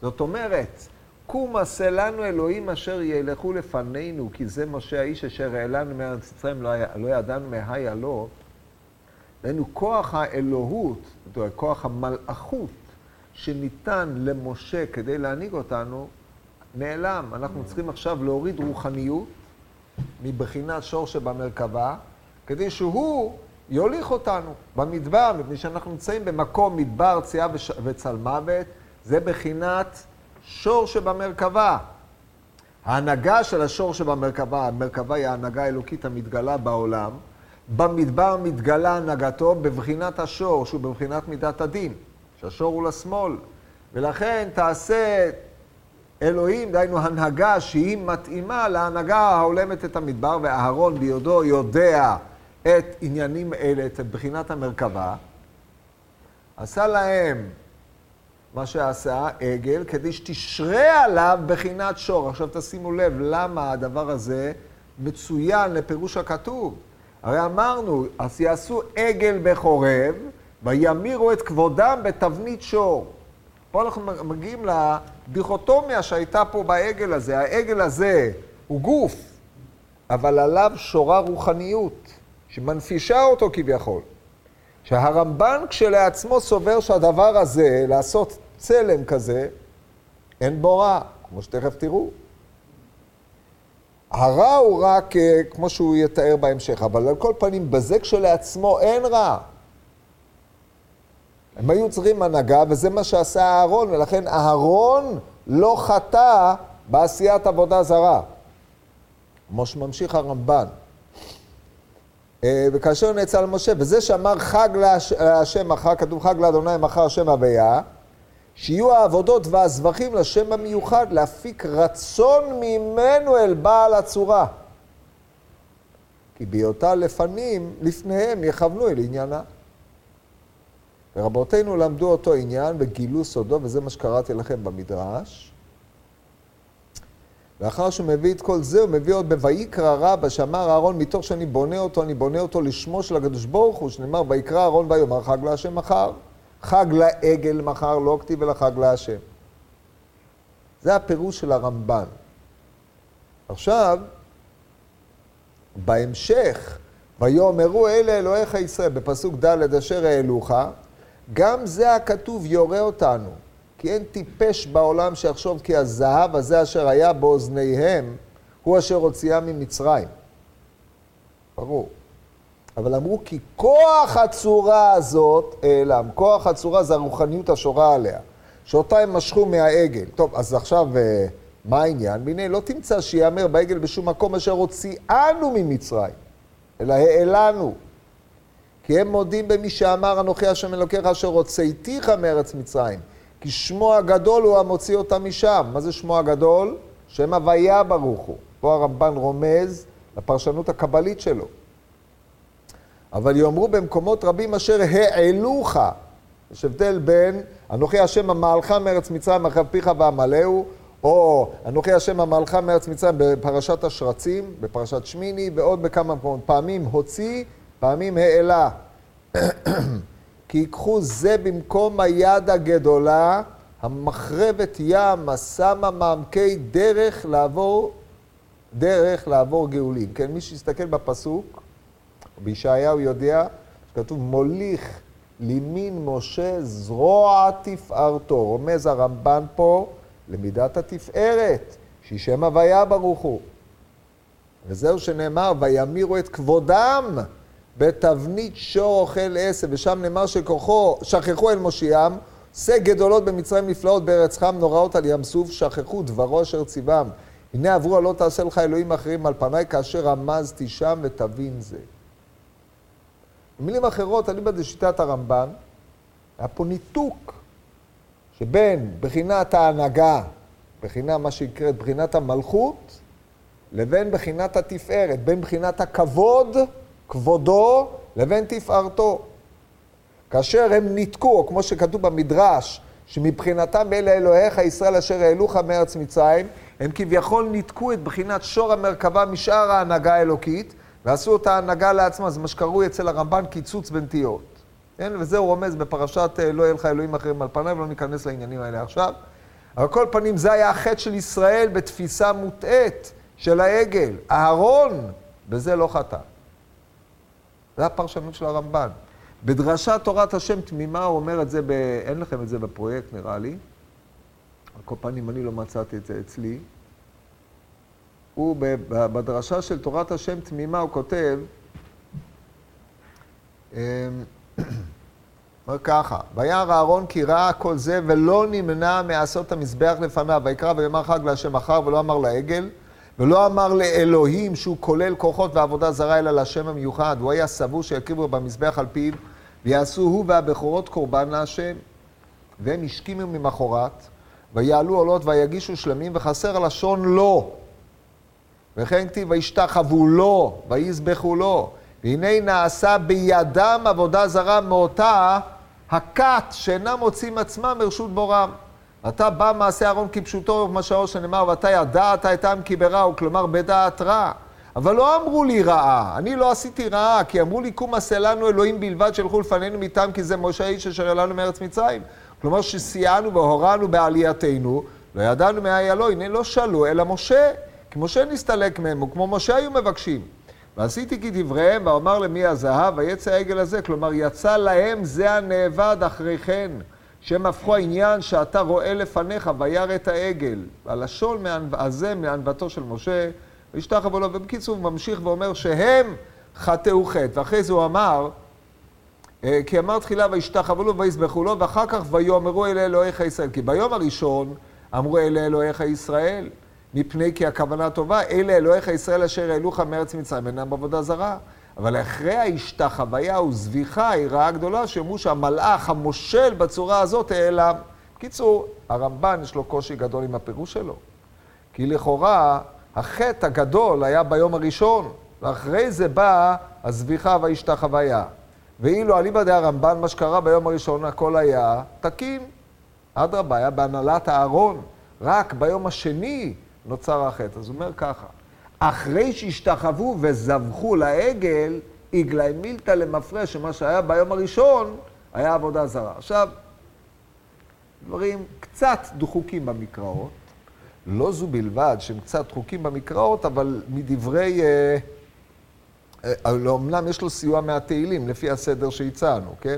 זאת אומרת, קום עשה לנו אלוהים אשר ילכו לפנינו, כי זה משה האיש אשר העלנו מארץ מצרים, לא, לא ידענו מהי לו. דהיינו, כוח האלוהות, כוח המלאכות שניתן למשה כדי להנהיג אותנו, נעלם. אנחנו צריכים עכשיו להוריד רוחניות מבחינת שור שבמרכבה, כדי שהוא יוליך אותנו במדבר, מפני שאנחנו נמצאים במקום מדבר, צייה וצל מוות, זה בחינת שור שבמרכבה. ההנהגה של השור שבמרכבה, המרכבה היא ההנהגה האלוקית המתגלה בעולם. במדבר מתגלה הנהגתו בבחינת השור, שהוא בבחינת מידת הדין, שהשור הוא לשמאל. ולכן תעשה אלוהים, דהיינו הנהגה שהיא מתאימה להנהגה ההולמת את המדבר, ואהרון ביודו יודע את עניינים אלה, את בחינת המרכבה, עשה להם מה שעשה עגל, כדי שתשרה עליו בחינת שור. עכשיו תשימו לב למה הדבר הזה מצוין לפירוש הכתוב. הרי אמרנו, אז יעשו עגל בחורב, וימירו את כבודם בתבנית שור. פה אנחנו מגיעים לדיכוטומיה שהייתה פה בעגל הזה. העגל הזה הוא גוף, אבל עליו שורה רוחניות, שמנפישה אותו כביכול. שהרמב"ן כשלעצמו סובר שהדבר הזה, לעשות צלם כזה, אין בו רע, כמו שתכף תראו. הרע הוא רק כמו שהוא יתאר בהמשך, אבל על כל פנים, בזה כשלעצמו אין רע. הם היו צריכים הנהגה, וזה מה שעשה אהרון, ולכן אהרון לא חטא בעשיית עבודה זרה. כמו שממשיך הרמב"ן. אה, וכאשר נאצל משה, וזה שאמר חג להשם מחר, כתוב חג לאדוני מחר השם הוויה, שיהיו העבודות והזבחים לשם המיוחד, להפיק רצון ממנו אל בעל הצורה. כי בהיותה לפנים, לפניהם יכוונו אל עניינה. ורבותינו למדו אותו עניין וגילו סודו, וזה מה שקראתי לכם במדרש. לאחר שהוא מביא את כל זה, הוא מביא עוד בויקרא רבא, שאמר אהרון, מתוך שאני בונה אותו, אני בונה אותו לשמו של הקדוש ברוך הוא, שנאמר, ויקרא אהרון ויאמר חג להשם מחר. חג לעגל מחר, לא כתיב אלא חג להשם. זה הפירוש של הרמב"ן. עכשיו, בהמשך, ויאמרו אלה אלוהיך ישראל, בפסוק ד' אשר העלוך, גם זה הכתוב יורה אותנו. כי אין טיפש בעולם שיחשוב כי הזהב הזה אשר היה באוזניהם, הוא אשר הוציאה ממצרים. ברור. אבל אמרו כי כוח הצורה הזאת העלם. כוח הצורה זה הרוחניות השורה עליה, שאותה הם משכו מהעגל. טוב, אז עכשיו, אה, מה העניין? והנה, לא תמצא שיאמר בעגל בשום מקום אשר הוציאנו ממצרים, אלא העלנו. כי הם מודים במי שאמר, אנוכי השם אלוקיך אשר הוצאתיך מארץ מצרים. כי שמו הגדול הוא המוציא אותם משם. מה זה שמו הגדול? שם הוויה ברוך הוא. פה הרמב"ן רומז לפרשנות הקבלית שלו. אבל יאמרו במקומות רבים אשר העלוך. יש הבדל בין אנוכי השם המעלך מארץ מצרים אחרי פיך ועמלאו, או אנוכי השם המעלך מארץ מצרים בפרשת השרצים, בפרשת שמיני, ועוד בכמה מקומות. פעמים הוציא, פעמים העלה. כי ייקחו זה במקום היד הגדולה, המחרבת ים, השמה מעמקי דרך לעבור, דרך לעבור גאולים. כן, מי שיסתכל בפסוק, בישעיהו יודע, כתוב מוליך לימין משה זרוע תפארתו. רומז הרמב"ן פה למידת התפארת, שישם הוויה ברוך הוא. וזהו שנאמר, וימירו את כבודם בתבנית שור אוכל עשב, ושם נאמר שכוחו, שכחו אל מושיעם, עושה גדולות במצרים נפלאות בארץ חם נוראות על ים סוף, שכחו דברו אשר ציבם. הנה עברו לא תעשה לך אלוהים אחרים על פניי, כאשר רמזתי שם ותבין זה. במילים אחרות, אליבא דשיטת הרמב"ן, היה פה ניתוק שבין בחינת ההנהגה, בחינה מה שנקראת בחינת המלכות, לבין בחינת התפארת, בין בחינת הכבוד, כבודו, לבין תפארתו. כאשר הם ניתקו, או כמו שכתוב במדרש, שמבחינתם אלה אלוהיך ישראל אשר העלוך מארץ מצרים, הם כביכול ניתקו את בחינת שור המרכבה משאר ההנהגה האלוקית, ועשו אותה הנהגה לעצמה, זה מה שקרוי אצל הרמב"ן קיצוץ בנטיות. כן? וזה הוא רומז בפרשת אה, לא יהיה לך אלוהים אחרים על פניו, לא ניכנס לעניינים האלה עכשיו. אבל כל פנים, זה היה החטא של ישראל בתפיסה מוטעית של העגל. אהרון, בזה לא חטא. זה הפרשנות של הרמב"ן. בדרשת תורת השם תמימה, הוא אומר את זה, ב... אין לכם את זה בפרויקט נראה לי. על כל פנים, אני לא מצאתי את זה אצלי. הוא, בדרשה של תורת השם תמימה, הוא כותב, אמ, *clears throat* אומר ככה, וירא אהרון כי ראה כל זה ולא נמנע מעשות המזבח לפניו, ויקרא ויאמר חג להשם אחר ולא אמר לעגל, ולא אמר לאלוהים שהוא כולל כוחות ועבודה זרה אלא להשם המיוחד, הוא היה סבור שיקריבו במזבח על פיו, ויעשו הוא והבכורות קורבן להשם. והם השכימו ממחרת, ויעלו עולות ויגישו שלמים, וחסר הלשון לא. וכן כתיב וישתחוו לו, ויזבחו לו. והנה נעשה בידם עבודה זרה מאותה הכת שאינם מוצאים עצמם מרשות בורם. אתה בא מעשה אהרון כפשוטו ומשאו שנאמר, ואתה ידעת את העם כי בראו, כלומר בדעת רע. אבל לא אמרו לי רעה, אני לא עשיתי רעה, כי אמרו לי, קום עשה לנו אלוהים בלבד שלחו לפנינו מטעם, כי זה משה האיש אשר העלנו מארץ מצרים. כלומר שסייענו והורנו בעלייתנו, לא ידענו מה היה לו, הנה לא שאלו, אלא משה. כי משה נסתלק מהם, וכמו משה היו מבקשים. ועשיתי כדבריהם, ואומר למי הזהב, ויצא העגל הזה. כלומר, יצא להם זה הנאבד אחרי כן. שהם הפכו העניין שאתה רואה לפניך, וירא את העגל. הלשון הזה מענוותו של משה, וישתחוו לו. ובקיצור, הוא ממשיך ואומר שהם חטאו חטא. ואחרי זה הוא אמר, אה, כי אמר תחילה וישתחוו לו ויזבחו לו, ואחר כך ויאמרו אלה אלוהיך ישראל. כי ביום הראשון אמרו אלה אלוהיך ישראל. מפני כי הכוונה טובה, אלה אלוהיך ישראל אשר העלוך מארץ מצרים, אינם בעבודה זרה. אבל אחרי ההשתחוויה וזביחה, היא רעה גדולה, שאמרו שהמלאך המושל בצורה הזאת העלם. בקיצור, הרמב"ן יש לו קושי גדול עם הפירוש שלו. כי לכאורה, החטא הגדול היה ביום הראשון, ואחרי זה באה הזביחה וההשתחוויה. ואילו אליבא דה הרמב"ן, מה שקרה ביום הראשון, הכל היה תקין. אדרבה, היה בהנהלת הארון. רק ביום השני נוצר החטא. אז הוא אומר ככה, אחרי שהשתחוו וזבחו לעגל, עגלי מילתא למפרש, שמה שהיה ביום הראשון, היה עבודה זרה. עכשיו, דברים קצת דחוקים במקראות, לא זו בלבד שהם קצת דחוקים במקראות, אבל מדברי... אה, אה, אומנם יש לו סיוע מהתהילים, לפי הסדר שהצענו, כן?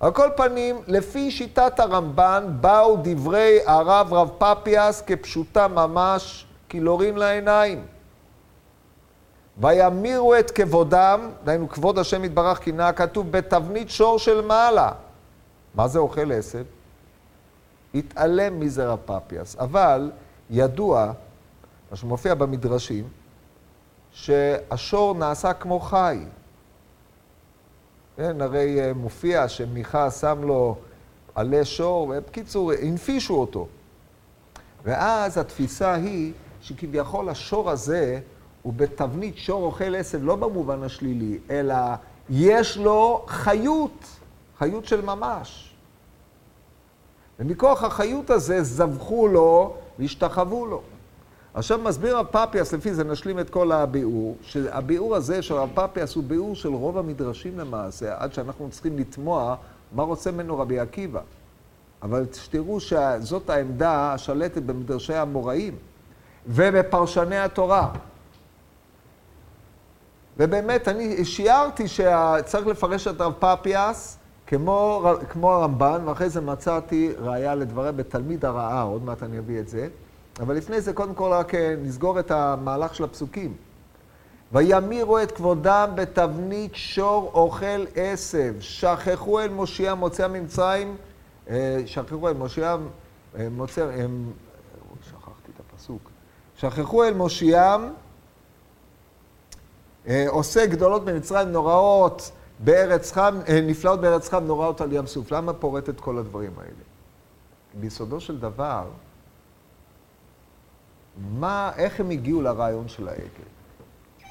על כל פנים, לפי שיטת הרמב"ן, באו דברי הרב רב פפיאס כפשוטה ממש, כילורים לעיניים. וימירו את כבודם, דהיינו כבוד השם יתברך כי נא כתוב בתבנית שור של מעלה. מה זה אוכל עשב? התעלם מזה רב פפיאס. אבל ידוע, מה שמופיע במדרשים, שהשור נעשה כמו חי. כן, הרי אה, מופיע שמיכה שם לו עלה שור, ובקיצור, הנפישו אותו. ואז התפיסה היא שכביכול השור הזה הוא בתבנית שור אוכל עשב, לא במובן השלילי, אלא יש לו חיות, חיות של ממש. ומכוח החיות הזה זבחו לו והשתחוו לו. עכשיו מסביר רב פפיאס, לפי זה נשלים את כל הביאור, שהביאור הזה של רב פפיאס הוא ביאור של רוב המדרשים למעשה, עד שאנחנו צריכים לתמוע מה רוצה ממנו רבי עקיבא. אבל שתראו שזאת העמדה השלטת במדרשי המוראים ובפרשני התורה. ובאמת, אני שיערתי שצריך לפרש את רב פפיאס כמו, כמו הרמב"ן, ואחרי זה מצאתי ראייה לדבריה בתלמיד הרעה, עוד מעט אני אביא את זה. אבל לפני זה, קודם כל רק אה, נסגור את המהלך של הפסוקים. וימירו את כבודם בתבנית שור אוכל עשב, שכחו אל מושיע מוצא ממצרים, אה, שכחו אל מושיע מוצא, את הפסוק, שכחו אל מושיעם, עושה גדולות במצרים נוראות בארץ חם, נפלאות בארץ חם, נוראות על ים סוף. למה פורט את כל הדברים האלה? ביסודו של דבר, מה, איך הם הגיעו לרעיון של העגל?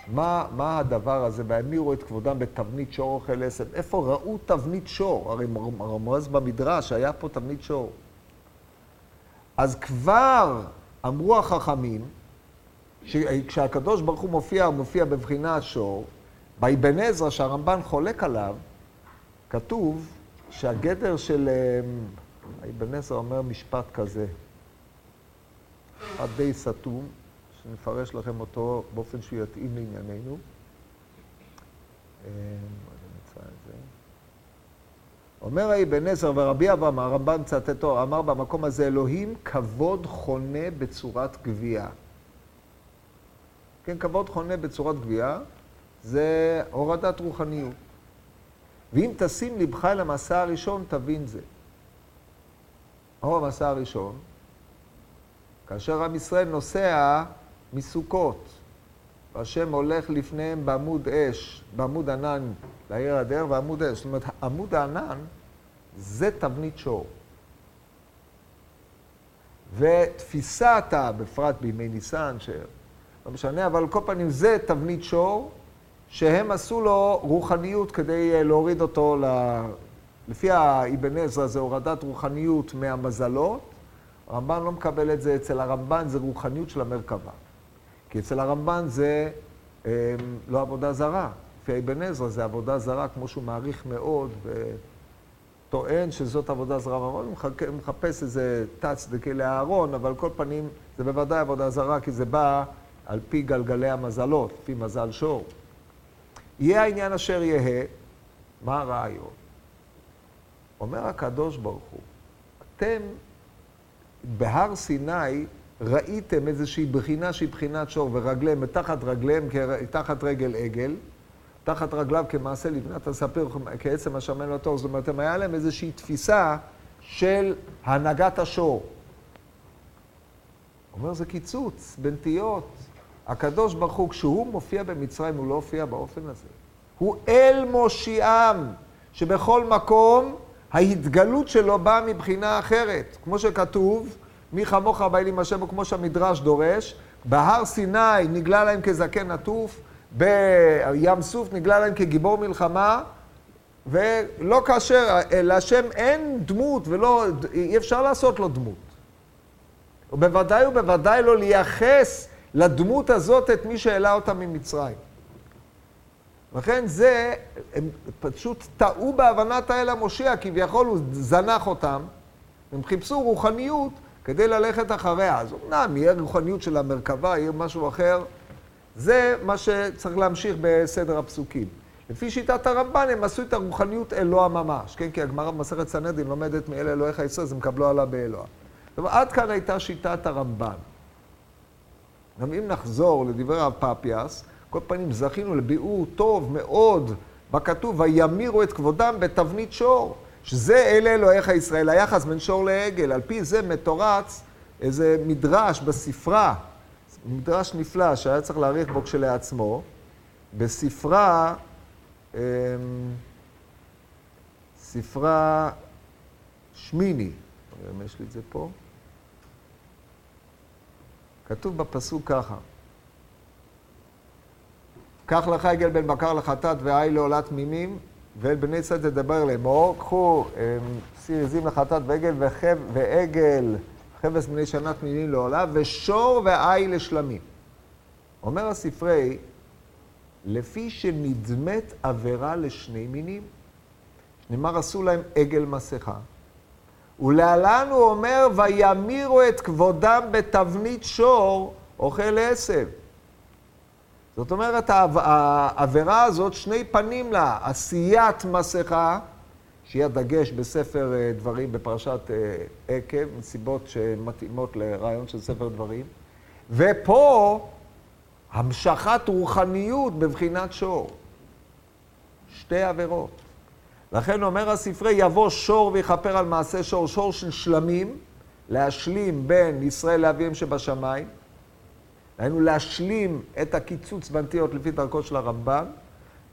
מה, מה הדבר הזה, והמירו את כבודם בתבנית שור אוכל עשב? איפה ראו תבנית שור? הרי רמז במדרש, היה פה תבנית שור. אז כבר אמרו החכמים, כשהקדוש ברוך הוא מופיע, הוא מופיע בבחינת שור, באבן עזרא, שהרמב"ן חולק עליו, כתוב שהגדר של... האבן עזרא אומר משפט כזה, אחד די סתום, שנפרש לכם אותו באופן שהוא יתאים לענייננו. אומר האבן עזר ורבי אברהם, הרמב"ן מצטטו, אמר במקום הזה, אלוהים כבוד חונה בצורת גבייה. כן, כבוד חונה בצורת גבייה, זה הורדת רוחניות. ואם תשים לבך אל המסע הראשון, תבין זה. מהו המסע הראשון? כאשר עם ישראל נוסע מסוכות, והשם הולך לפניהם בעמוד אש, בעמוד ענן לעיר הדרך ועמוד אש. זאת אומרת, עמוד הענן זה תבנית שור. ותפיסת, בפרט בימי ניסן, שלא משנה, אבל על כל פנים זה תבנית שור, שהם עשו לו רוחניות כדי אה, להוריד אותו, ל... לפי האבן עזרא זה הורדת רוחניות מהמזלות, הרמב"ן לא מקבל את זה, אצל הרמב"ן זה רוחניות של המרכבה. כי אצל הרמב"ן זה אה, לא עבודה זרה. לפי האבן עזרא זה עבודה זרה, כמו שהוא מעריך מאוד, וטוען שזאת עבודה זרה. הוא מחפש איזה תץ דקה לאהרון, אבל כל פנים זה בוודאי עבודה זרה, כי זה בא על פי גלגלי המזלות, לפי מזל שור. יהיה העניין אשר יהא, מה הרעיון? אומר הקדוש ברוך הוא, אתם בהר סיני ראיתם איזושהי בחינה שהיא בחינת שור ורגליהם, מתחת רגליהם, תחת רגל עגל, תחת רגליו כמעשה לבנת הספיר, כעצם השמן לתור. זאת אומרת, היה להם איזושהי תפיסה של הנהגת השור. אומר, זה קיצוץ, בנטיות. הקדוש ברוך הוא, כשהוא מופיע במצרים, הוא לא הופיע באופן הזה. הוא אל מושיעם, שבכל מקום ההתגלות שלו באה מבחינה אחרת. כמו שכתוב, מי כמוך בא אלים השם, כמו שהמדרש דורש, בהר סיני נגלה להם כזקן עטוף, בים סוף נגלה להם כגיבור מלחמה, ולא כאשר, להשם אין דמות ולא, אי אפשר לעשות לו דמות. ובוודאי ובוודאי לא לייחס לדמות הזאת את מי שהעלה אותה ממצרים. לכן זה, הם פשוט טעו בהבנת האל המושיע, כביכול הוא זנח אותם, הם חיפשו רוחניות כדי ללכת אחריה. אז אמנם יהיה רוחניות של המרכבה, יהיה משהו אחר, זה מה שצריך להמשיך בסדר הפסוקים. לפי שיטת הרמב"ן, הם עשו את הרוחניות אלוה ממש, כן? כי הגמרא במסכת סנהדרין לומדת מאל אלוהיך ישראל, אז הם קבלו עלה באלוה. זאת עד כאן הייתה שיטת הרמב"ן. גם אם נחזור לדברי הרב פפיאס, כל פנים זכינו לביאור טוב מאוד בכתוב, וימירו את כבודם בתבנית שור, שזה אלה אלוהיך ישראל, היחס בין שור לעגל. על פי זה מתורץ איזה מדרש בספרה, מדרש נפלא שהיה צריך להעריך בו כשלעצמו, בספרה, אמ, ספרה שמיני, יש לי את זה פה. כתוב בפסוק ככה: קח לך עגל בן בקר לחטאת ועי לעולת מימים, ואל בני צד תדבר לאמור, קחו סיר עזים לחטאת ועגל וחב, ועגל, חבש בני שנה תמימים לעולה, ושור ועי לשלמים. אומר הספרי, לפי שנדמת עבירה לשני מינים, נאמר עשו להם עגל מסכה. ולהלן הוא אומר, וימירו את כבודם בתבנית שור, אוכל עשב. זאת אומרת, העבירה הזאת, שני פנים לה, עשיית מסכה שיהיה דגש בספר אה, דברים בפרשת אה, עקב, מסיבות שמתאימות לרעיון של ספר דברים. ופה המשכת רוחניות בבחינת שור. שתי עבירות. לכן אומר הספרי, יבוא שור ויכפר על מעשה שור, שור של שלמים, להשלים בין ישראל לאביהם שבשמיים, היינו להשלים את הקיצוץ בנטיות לפי דרכו של הרמב"ן,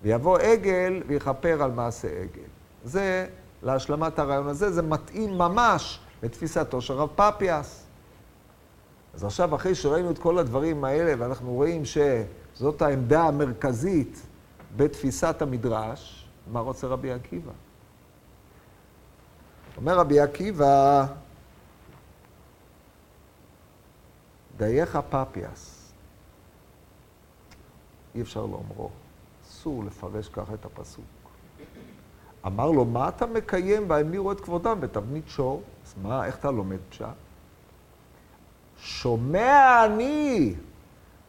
ויבוא עגל ויכפר על מעשה עגל. זה, להשלמת הרעיון הזה, זה מתאים ממש לתפיסתו של רב פפיאס. אז עכשיו, אחרי שראינו את כל הדברים האלה, ואנחנו רואים שזאת העמדה המרכזית בתפיסת המדרש, מה רוצה רבי עקיבא? אומר רבי עקיבא, דייך פפיאס. אי אפשר לאומרו. אסור לפרש ככה את הפסוק. אמר לו, מה אתה מקיים והמירו את כבודם בתבנית שור? אז מה, איך אתה לומד פשט? שומע אני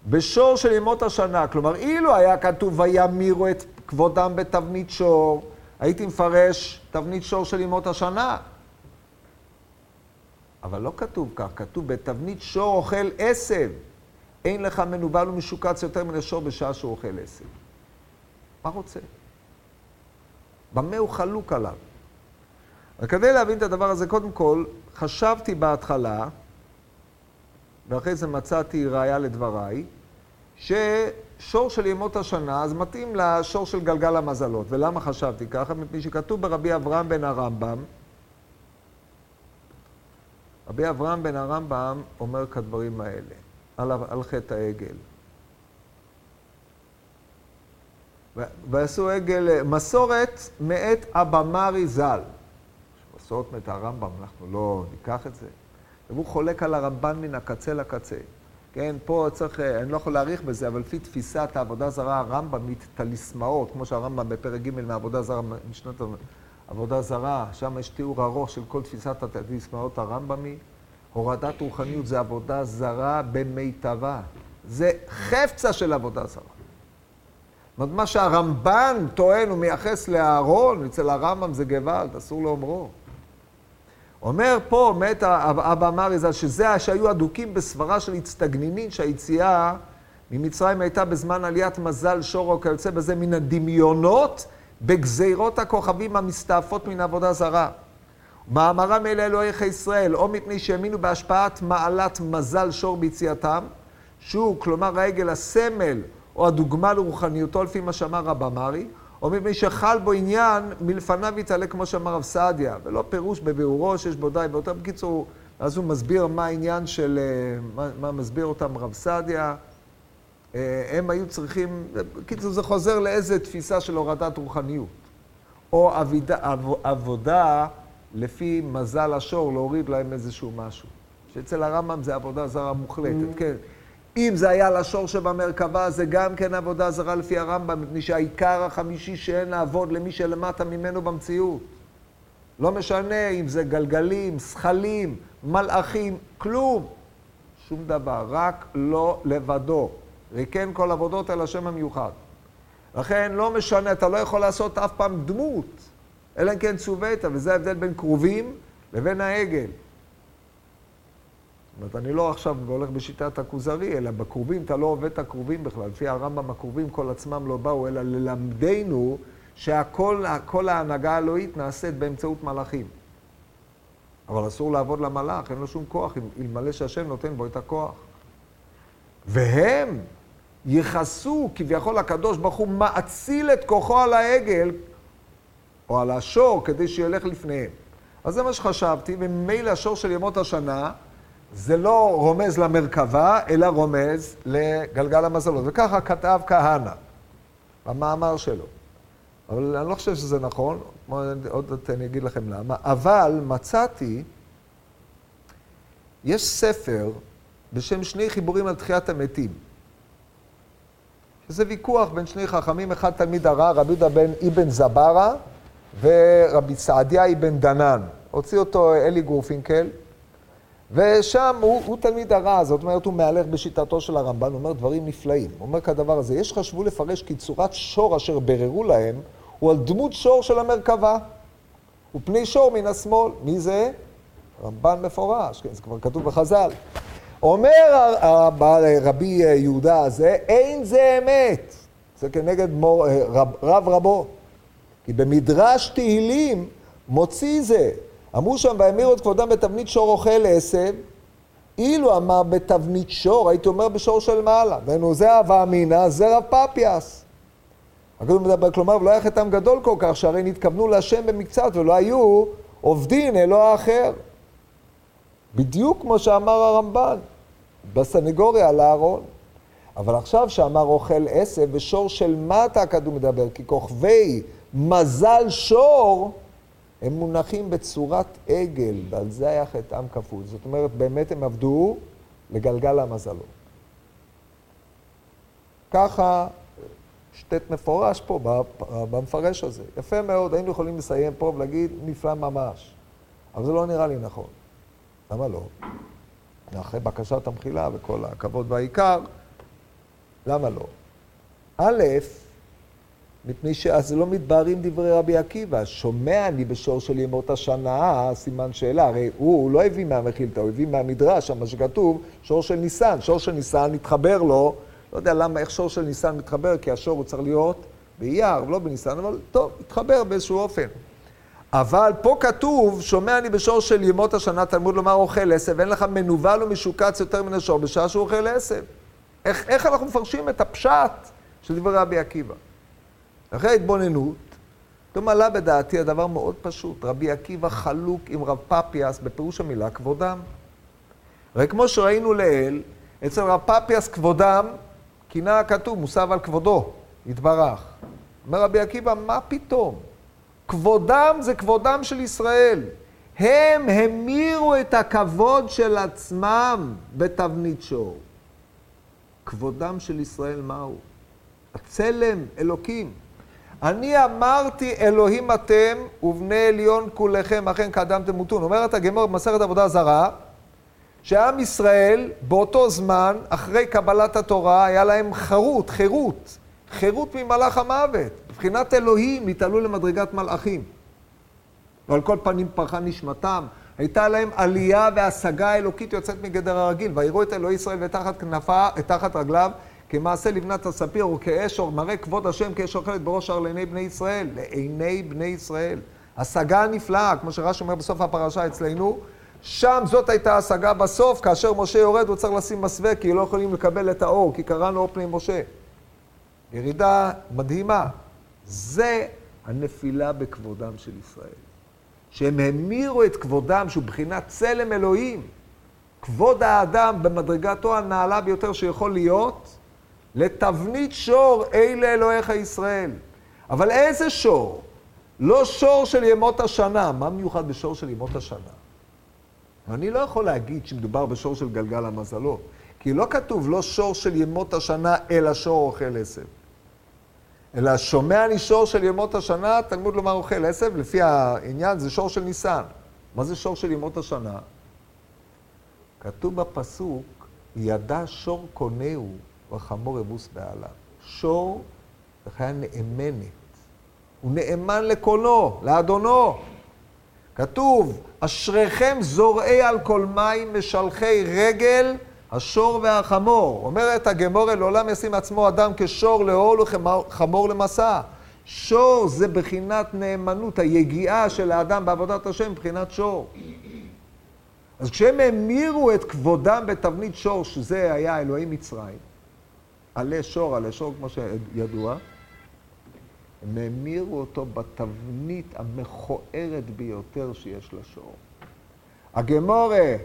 בשור של ימות השנה. כלומר, אילו היה כתוב וימירו את כבודם בתבנית שור, הייתי מפרש תבנית שור של ימות השנה. אבל לא כתוב כך, כתוב בתבנית שור אוכל עשב. אין לך מנוול ומשוקץ יותר מן השור בשעה שהוא אוכל עשב. מה רוצה? במה הוא חלוק עליו? וכדי להבין את הדבר הזה, קודם כל, חשבתי בהתחלה, ואחרי זה מצאתי ראייה לדבריי, ששור של ימות השנה, אז מתאים לשור של גלגל המזלות. ולמה חשבתי ככה? מפני שכתוב ברבי אברהם בן הרמב"ם, רבי אברהם בן הרמב"ם אומר כדברים האלה, על, על חטא העגל. ועשו עגל, מסורת מאת אבמרי ז"ל. מסורת מאת הרמב"ם, אנחנו לא ניקח את זה. והוא חולק על הרמב"ן מן הקצה לקצה. כן, פה צריך, אני לא יכול להאריך בזה, אבל לפי תפיסת העבודה זרה הרמב"מית, טליסמאות, כמו שהרמב"ם בפרק ג' מעבודה זרה, משנת עבודה זרה, שם יש תיאור ארוך של כל תפיסת הטליסמאות הרמב"מי. הורדת רוחניות זה עבודה זרה במיטבה. זה חפצה של עבודה זרה. זאת אומרת, מה שהרמב"ן טוען ומייחס לאהרון, אצל הרמב"ם זה גוואלד, אסור לאומרו. אומר פה, מת אבא אמר איזה, שזה שהיו אדוקים בסברה של הצטגנינין, שהיציאה ממצרים הייתה בזמן עליית מזל, שור או כיוצא בזה, מן הדמיונות בגזירות הכוכבים המסתעפות מן עבודה זרה. מאמרם אלה אלוהיך ישראל, או מפני שהאמינו בהשפעת מעלת מזל שור ביציאתם, שהוא, כלומר העגל הסמל או הדוגמה לרוחניותו, לפי מה שאמר רב אמרי, או מפני שחל בו עניין, מלפניו יתעלה כמו שאמר רב סעדיה, ולא פירוש בביאורו שיש בו די באותם. בקיצור, אז הוא מסביר מה העניין של, אה, מה, מה מסביר אותם רב סעדיה. אה, הם היו צריכים, בקיצור, זה חוזר לאיזה תפיסה של הורדת רוחניות. או עבידה, עבודה לפי מזל השור, להוריד להם איזשהו משהו. שאצל הרמב"ם זה עבודה זרה מוחלטת, mm. כן. אם זה היה לשור שבמרכבה, זה גם כן עבודה זרה לפי הרמב"ם, מפני שהעיקר החמישי שאין לעבוד למי שלמטה ממנו במציאות. לא משנה אם זה גלגלים, זכלים, מלאכים, כלום. שום דבר, רק לא לבדו. ריקן כל עבודות אל השם המיוחד. לכן לא משנה, אתה לא יכול לעשות אף פעם דמות, אלא אם כן צוות, וזה ההבדל בין כרובים לבין העגל. אומרת, אני לא עכשיו הולך בשיטת הכוזרי, אלא בכרובים, אתה לא עובד את הכרובים בכלל. לפי הרמב"ם, הכרובים כל עצמם לא באו, אלא ללמדנו שהכל ההנהגה האלוהית נעשית באמצעות מלאכים. אבל אסור לעבוד למלאך, אין לו שום כוח, אלמלא שהשם נותן בו את הכוח. והם יכסו, כביכול הקדוש ברוך הוא מאציל את כוחו על העגל, או על השור, כדי שילך לפניהם. אז זה מה שחשבתי, וממילא השור של ימות השנה, זה לא רומז למרכבה, אלא רומז לגלגל המזלות. וככה כתב כהנא במאמר שלו. אבל אני לא חושב שזה נכון, עוד מעט אני אגיד לכם למה, אבל מצאתי, יש ספר בשם שני חיבורים על תחיית המתים. שזה ויכוח בין שני חכמים, אחד תלמיד הרע, רבי יהודה בן אבן זברה ורבי סעדיה אבן דנן. הוציא אותו אלי גורפינקל. ושם הוא, הוא תלמיד הרע, זאת אומרת, הוא מהלך בשיטתו של הרמב"ן, הוא אומר דברים נפלאים. הוא אומר כדבר הזה, יש חשבו לפרש כי צורת שור אשר בררו להם, הוא על דמות שור של המרכבה. ופני שור מן השמאל. מי זה? רמב"ן מפורש, כן, זה כבר כתוב בחז"ל. אומר רבי יהודה הזה, אין זה אמת. זה כנגד מור, רב, רב רבו. כי במדרש תהילים מוציא זה. אמרו שם, והמירו את כבודם בתבנית שור אוכל עשב, אילו אמר בתבנית שור, הייתי אומר בשור של מעלה. דהיינו, זה אהבה אמינא, זה רב פפיאס. כלומר, ולא היה חטאם גדול כל כך, שהרי נתכוונו להשם במקצת ולא היו עובדין אלוה אחר. בדיוק כמו שאמר הרמב"ן בסנגוריה על הארון. אבל עכשיו שאמר אוכל עשב, ושור של מטה הכדור מדבר, כי כוכבי מזל שור, הם מונחים בצורת עגל, ועל זה היה חטאם כפול. זאת אומרת, באמת הם עבדו לגלגל המזלות. ככה שטט מפורש פה במפרש הזה. יפה מאוד, היינו יכולים לסיים פה ולהגיד נפלא ממש. אבל זה לא נראה לי נכון. למה לא? אחרי בקשת המחילה וכל הכבוד והעיקר, למה לא? א', מפני שאז לא מתבהרים דברי רבי עקיבא. שומע אני בשור של ימות השנה, סימן שאלה. הרי הוא, הוא לא הביא מהמחילתא, הוא הביא מהמדרש, מה שכתוב, שור של ניסן. שור של ניסן מתחבר לו, לא יודע למה, איך שור של ניסן מתחבר, כי השור הוא צריך להיות באייר, לא בניסן, אבל טוב, מתחבר באיזשהו אופן. אבל פה כתוב, שומע אני בשור של ימות השנה, תלמוד לומר אוכל עשב, אין לך מנוול ומשוקץ יותר מן השור בשעה שהוא אוכל עשב. איך, איך אנחנו מפרשים את הפשט של דברי רבי עקיבא? אחרי ההתבוננות, פתאום עלה בדעתי הדבר מאוד פשוט. רבי עקיבא חלוק עם רב פפיאס בפירוש המילה כבודם. הרי כמו שראינו לעיל, אצל רב פפיאס כבודם, כינה הכתוב, מוסב על כבודו, יתברך. אומר רבי עקיבא, מה פתאום? כבודם זה כבודם של ישראל. הם המירו את הכבוד של עצמם בתבנית שור. כבודם של ישראל מהו? הצלם, אלוקים. אני אמרתי אלוהים אתם ובני עליון כולכם, אכן כאדם תמותון. אומרת הגמור במסכת עבודה זרה, שעם ישראל באותו זמן, אחרי קבלת התורה, היה להם חרות, חירות, חירות ממלאך המוות. מבחינת אלוהים התעלו למדרגת מלאכים. ועל כל פנים פרחה נשמתם. הייתה להם עלייה והשגה אלוקית יוצאת מגדר הרגיל. ויראו את אלוהי ישראל ותחת כנפה, תחת רגליו, כמעשה לבנת הספיר, או כאש, מראה כבוד השם כאש אוכלת בראש הר לעיני בני ישראל. לעיני בני ישראל. השגה נפלאה, כמו שרש"י אומר בסוף הפרשה אצלנו, שם זאת הייתה השגה בסוף, כאשר משה יורד הוא צריך לשים מסווה, כי לא יכולים לקבל את האור, כי קראנו אור פני משה. ירידה מדהימה. זה הנפילה בכבודם של ישראל. שהם המירו את כבודם, שהוא בחינת צלם אלוהים. כבוד האדם במדרגתו הנעלה ביותר שיכול להיות, לתבנית שור אלה אלוהיך ישראל. אבל איזה שור? לא שור של ימות השנה. מה מיוחד בשור של ימות השנה? אני לא יכול להגיד שמדובר בשור של גלגל המזלות, כי לא כתוב לא שור של ימות השנה, אלא שור אוכל עשב. אלא שומע אני שור של ימות השנה, תלמוד לומר אוכל עשב, לפי העניין זה שור של ניסן. מה זה שור של ימות השנה? כתוב בפסוק, ידע שור קונהו וחמור אבוס בעליו. שור זה חיה נאמנת. הוא נאמן לקונו, לאדונו. כתוב, אשריכם זורעי על כל מים, משלחי רגל, השור והחמור. אומרת הגמורה, לעולם ישים עצמו אדם כשור לעול וחמור למסע. שור זה בחינת נאמנות, היגיעה של האדם בעבודת השם, בחינת שור. אז כשהם המירו את כבודם בתבנית שור, שזה היה אלוהי מצרים, עלי שור, עלי שור כמו שידוע, הם המירו אותו בתבנית המכוערת ביותר שיש לשור. הגמורה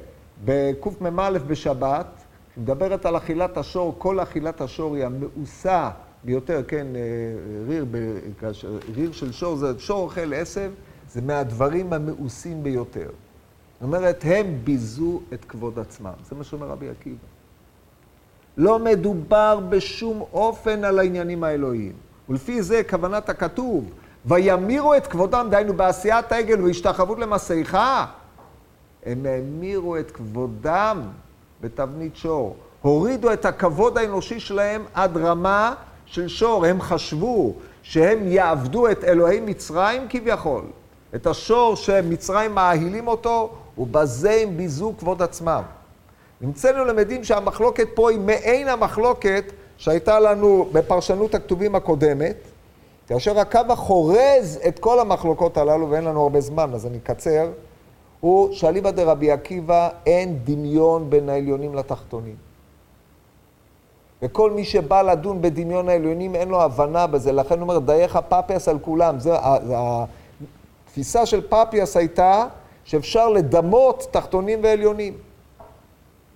בקמ"א בשבת, מדברת על אכילת השור, כל אכילת השור היא המאוסה ביותר, כן, אה, ריר, ריר של שור, זה שור אוכל עשב, זה מהדברים המאוסים ביותר. זאת אומרת, הם ביזו את כבוד עצמם. זה מה שאומר רבי עקיבא. לא מדובר בשום אופן על העניינים האלוהיים. ולפי זה כוונת הכתוב, וימירו את כבודם, דהיינו בעשיית העגל והשתחוות למסעיך, הם האמירו את כבודם בתבנית שור. הורידו את הכבוד האנושי שלהם עד רמה של שור. הם חשבו שהם יעבדו את אלוהי מצרים כביכול, את השור שמצרים מאהילים אותו, ובזה הם ביזו כבוד עצמם. נמצאנו למדים שהמחלוקת פה היא מעין המחלוקת שהייתה לנו בפרשנות הכתובים הקודמת, כאשר הקו החורז את כל המחלוקות הללו, ואין לנו הרבה זמן, אז אני אקצר, הוא שאליבא דרבי עקיבא אין דמיון בין העליונים לתחתונים. וכל מי שבא לדון בדמיון העליונים אין לו הבנה בזה, לכן הוא אומר, דייך פפיאס על כולם. זה, התפיסה של פפיאס הייתה שאפשר לדמות תחתונים ועליונים.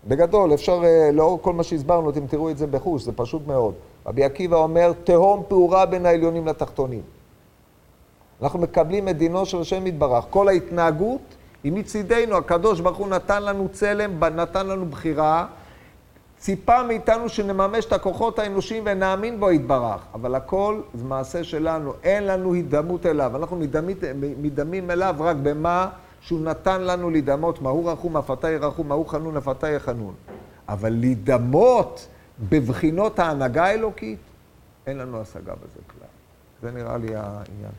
בגדול, אפשר, אה, לאור כל מה שהסברנו, אתם תראו את זה בחוש, זה פשוט מאוד. רבי עקיבא אומר, תהום פעורה בין העליונים לתחתונים. אנחנו מקבלים את דינו של השם יתברך. כל ההתנהגות היא מצידנו, הקדוש ברוך הוא נתן לנו צלם, נתן לנו בחירה, ציפה מאיתנו שנממש את הכוחות האנושיים ונאמין בו יתברך. אבל הכל זה מעשה שלנו, אין לנו הידמות אליו. אנחנו מדמים אליו רק במה שהוא נתן לנו להידמות, מהו רחום אף אתה ירחום, מהו חנון אף אתה יחנון. אבל להידמות בבחינות ההנהגה האלוקית, אין לנו השגה בזה כלל. זה נראה לי העניין.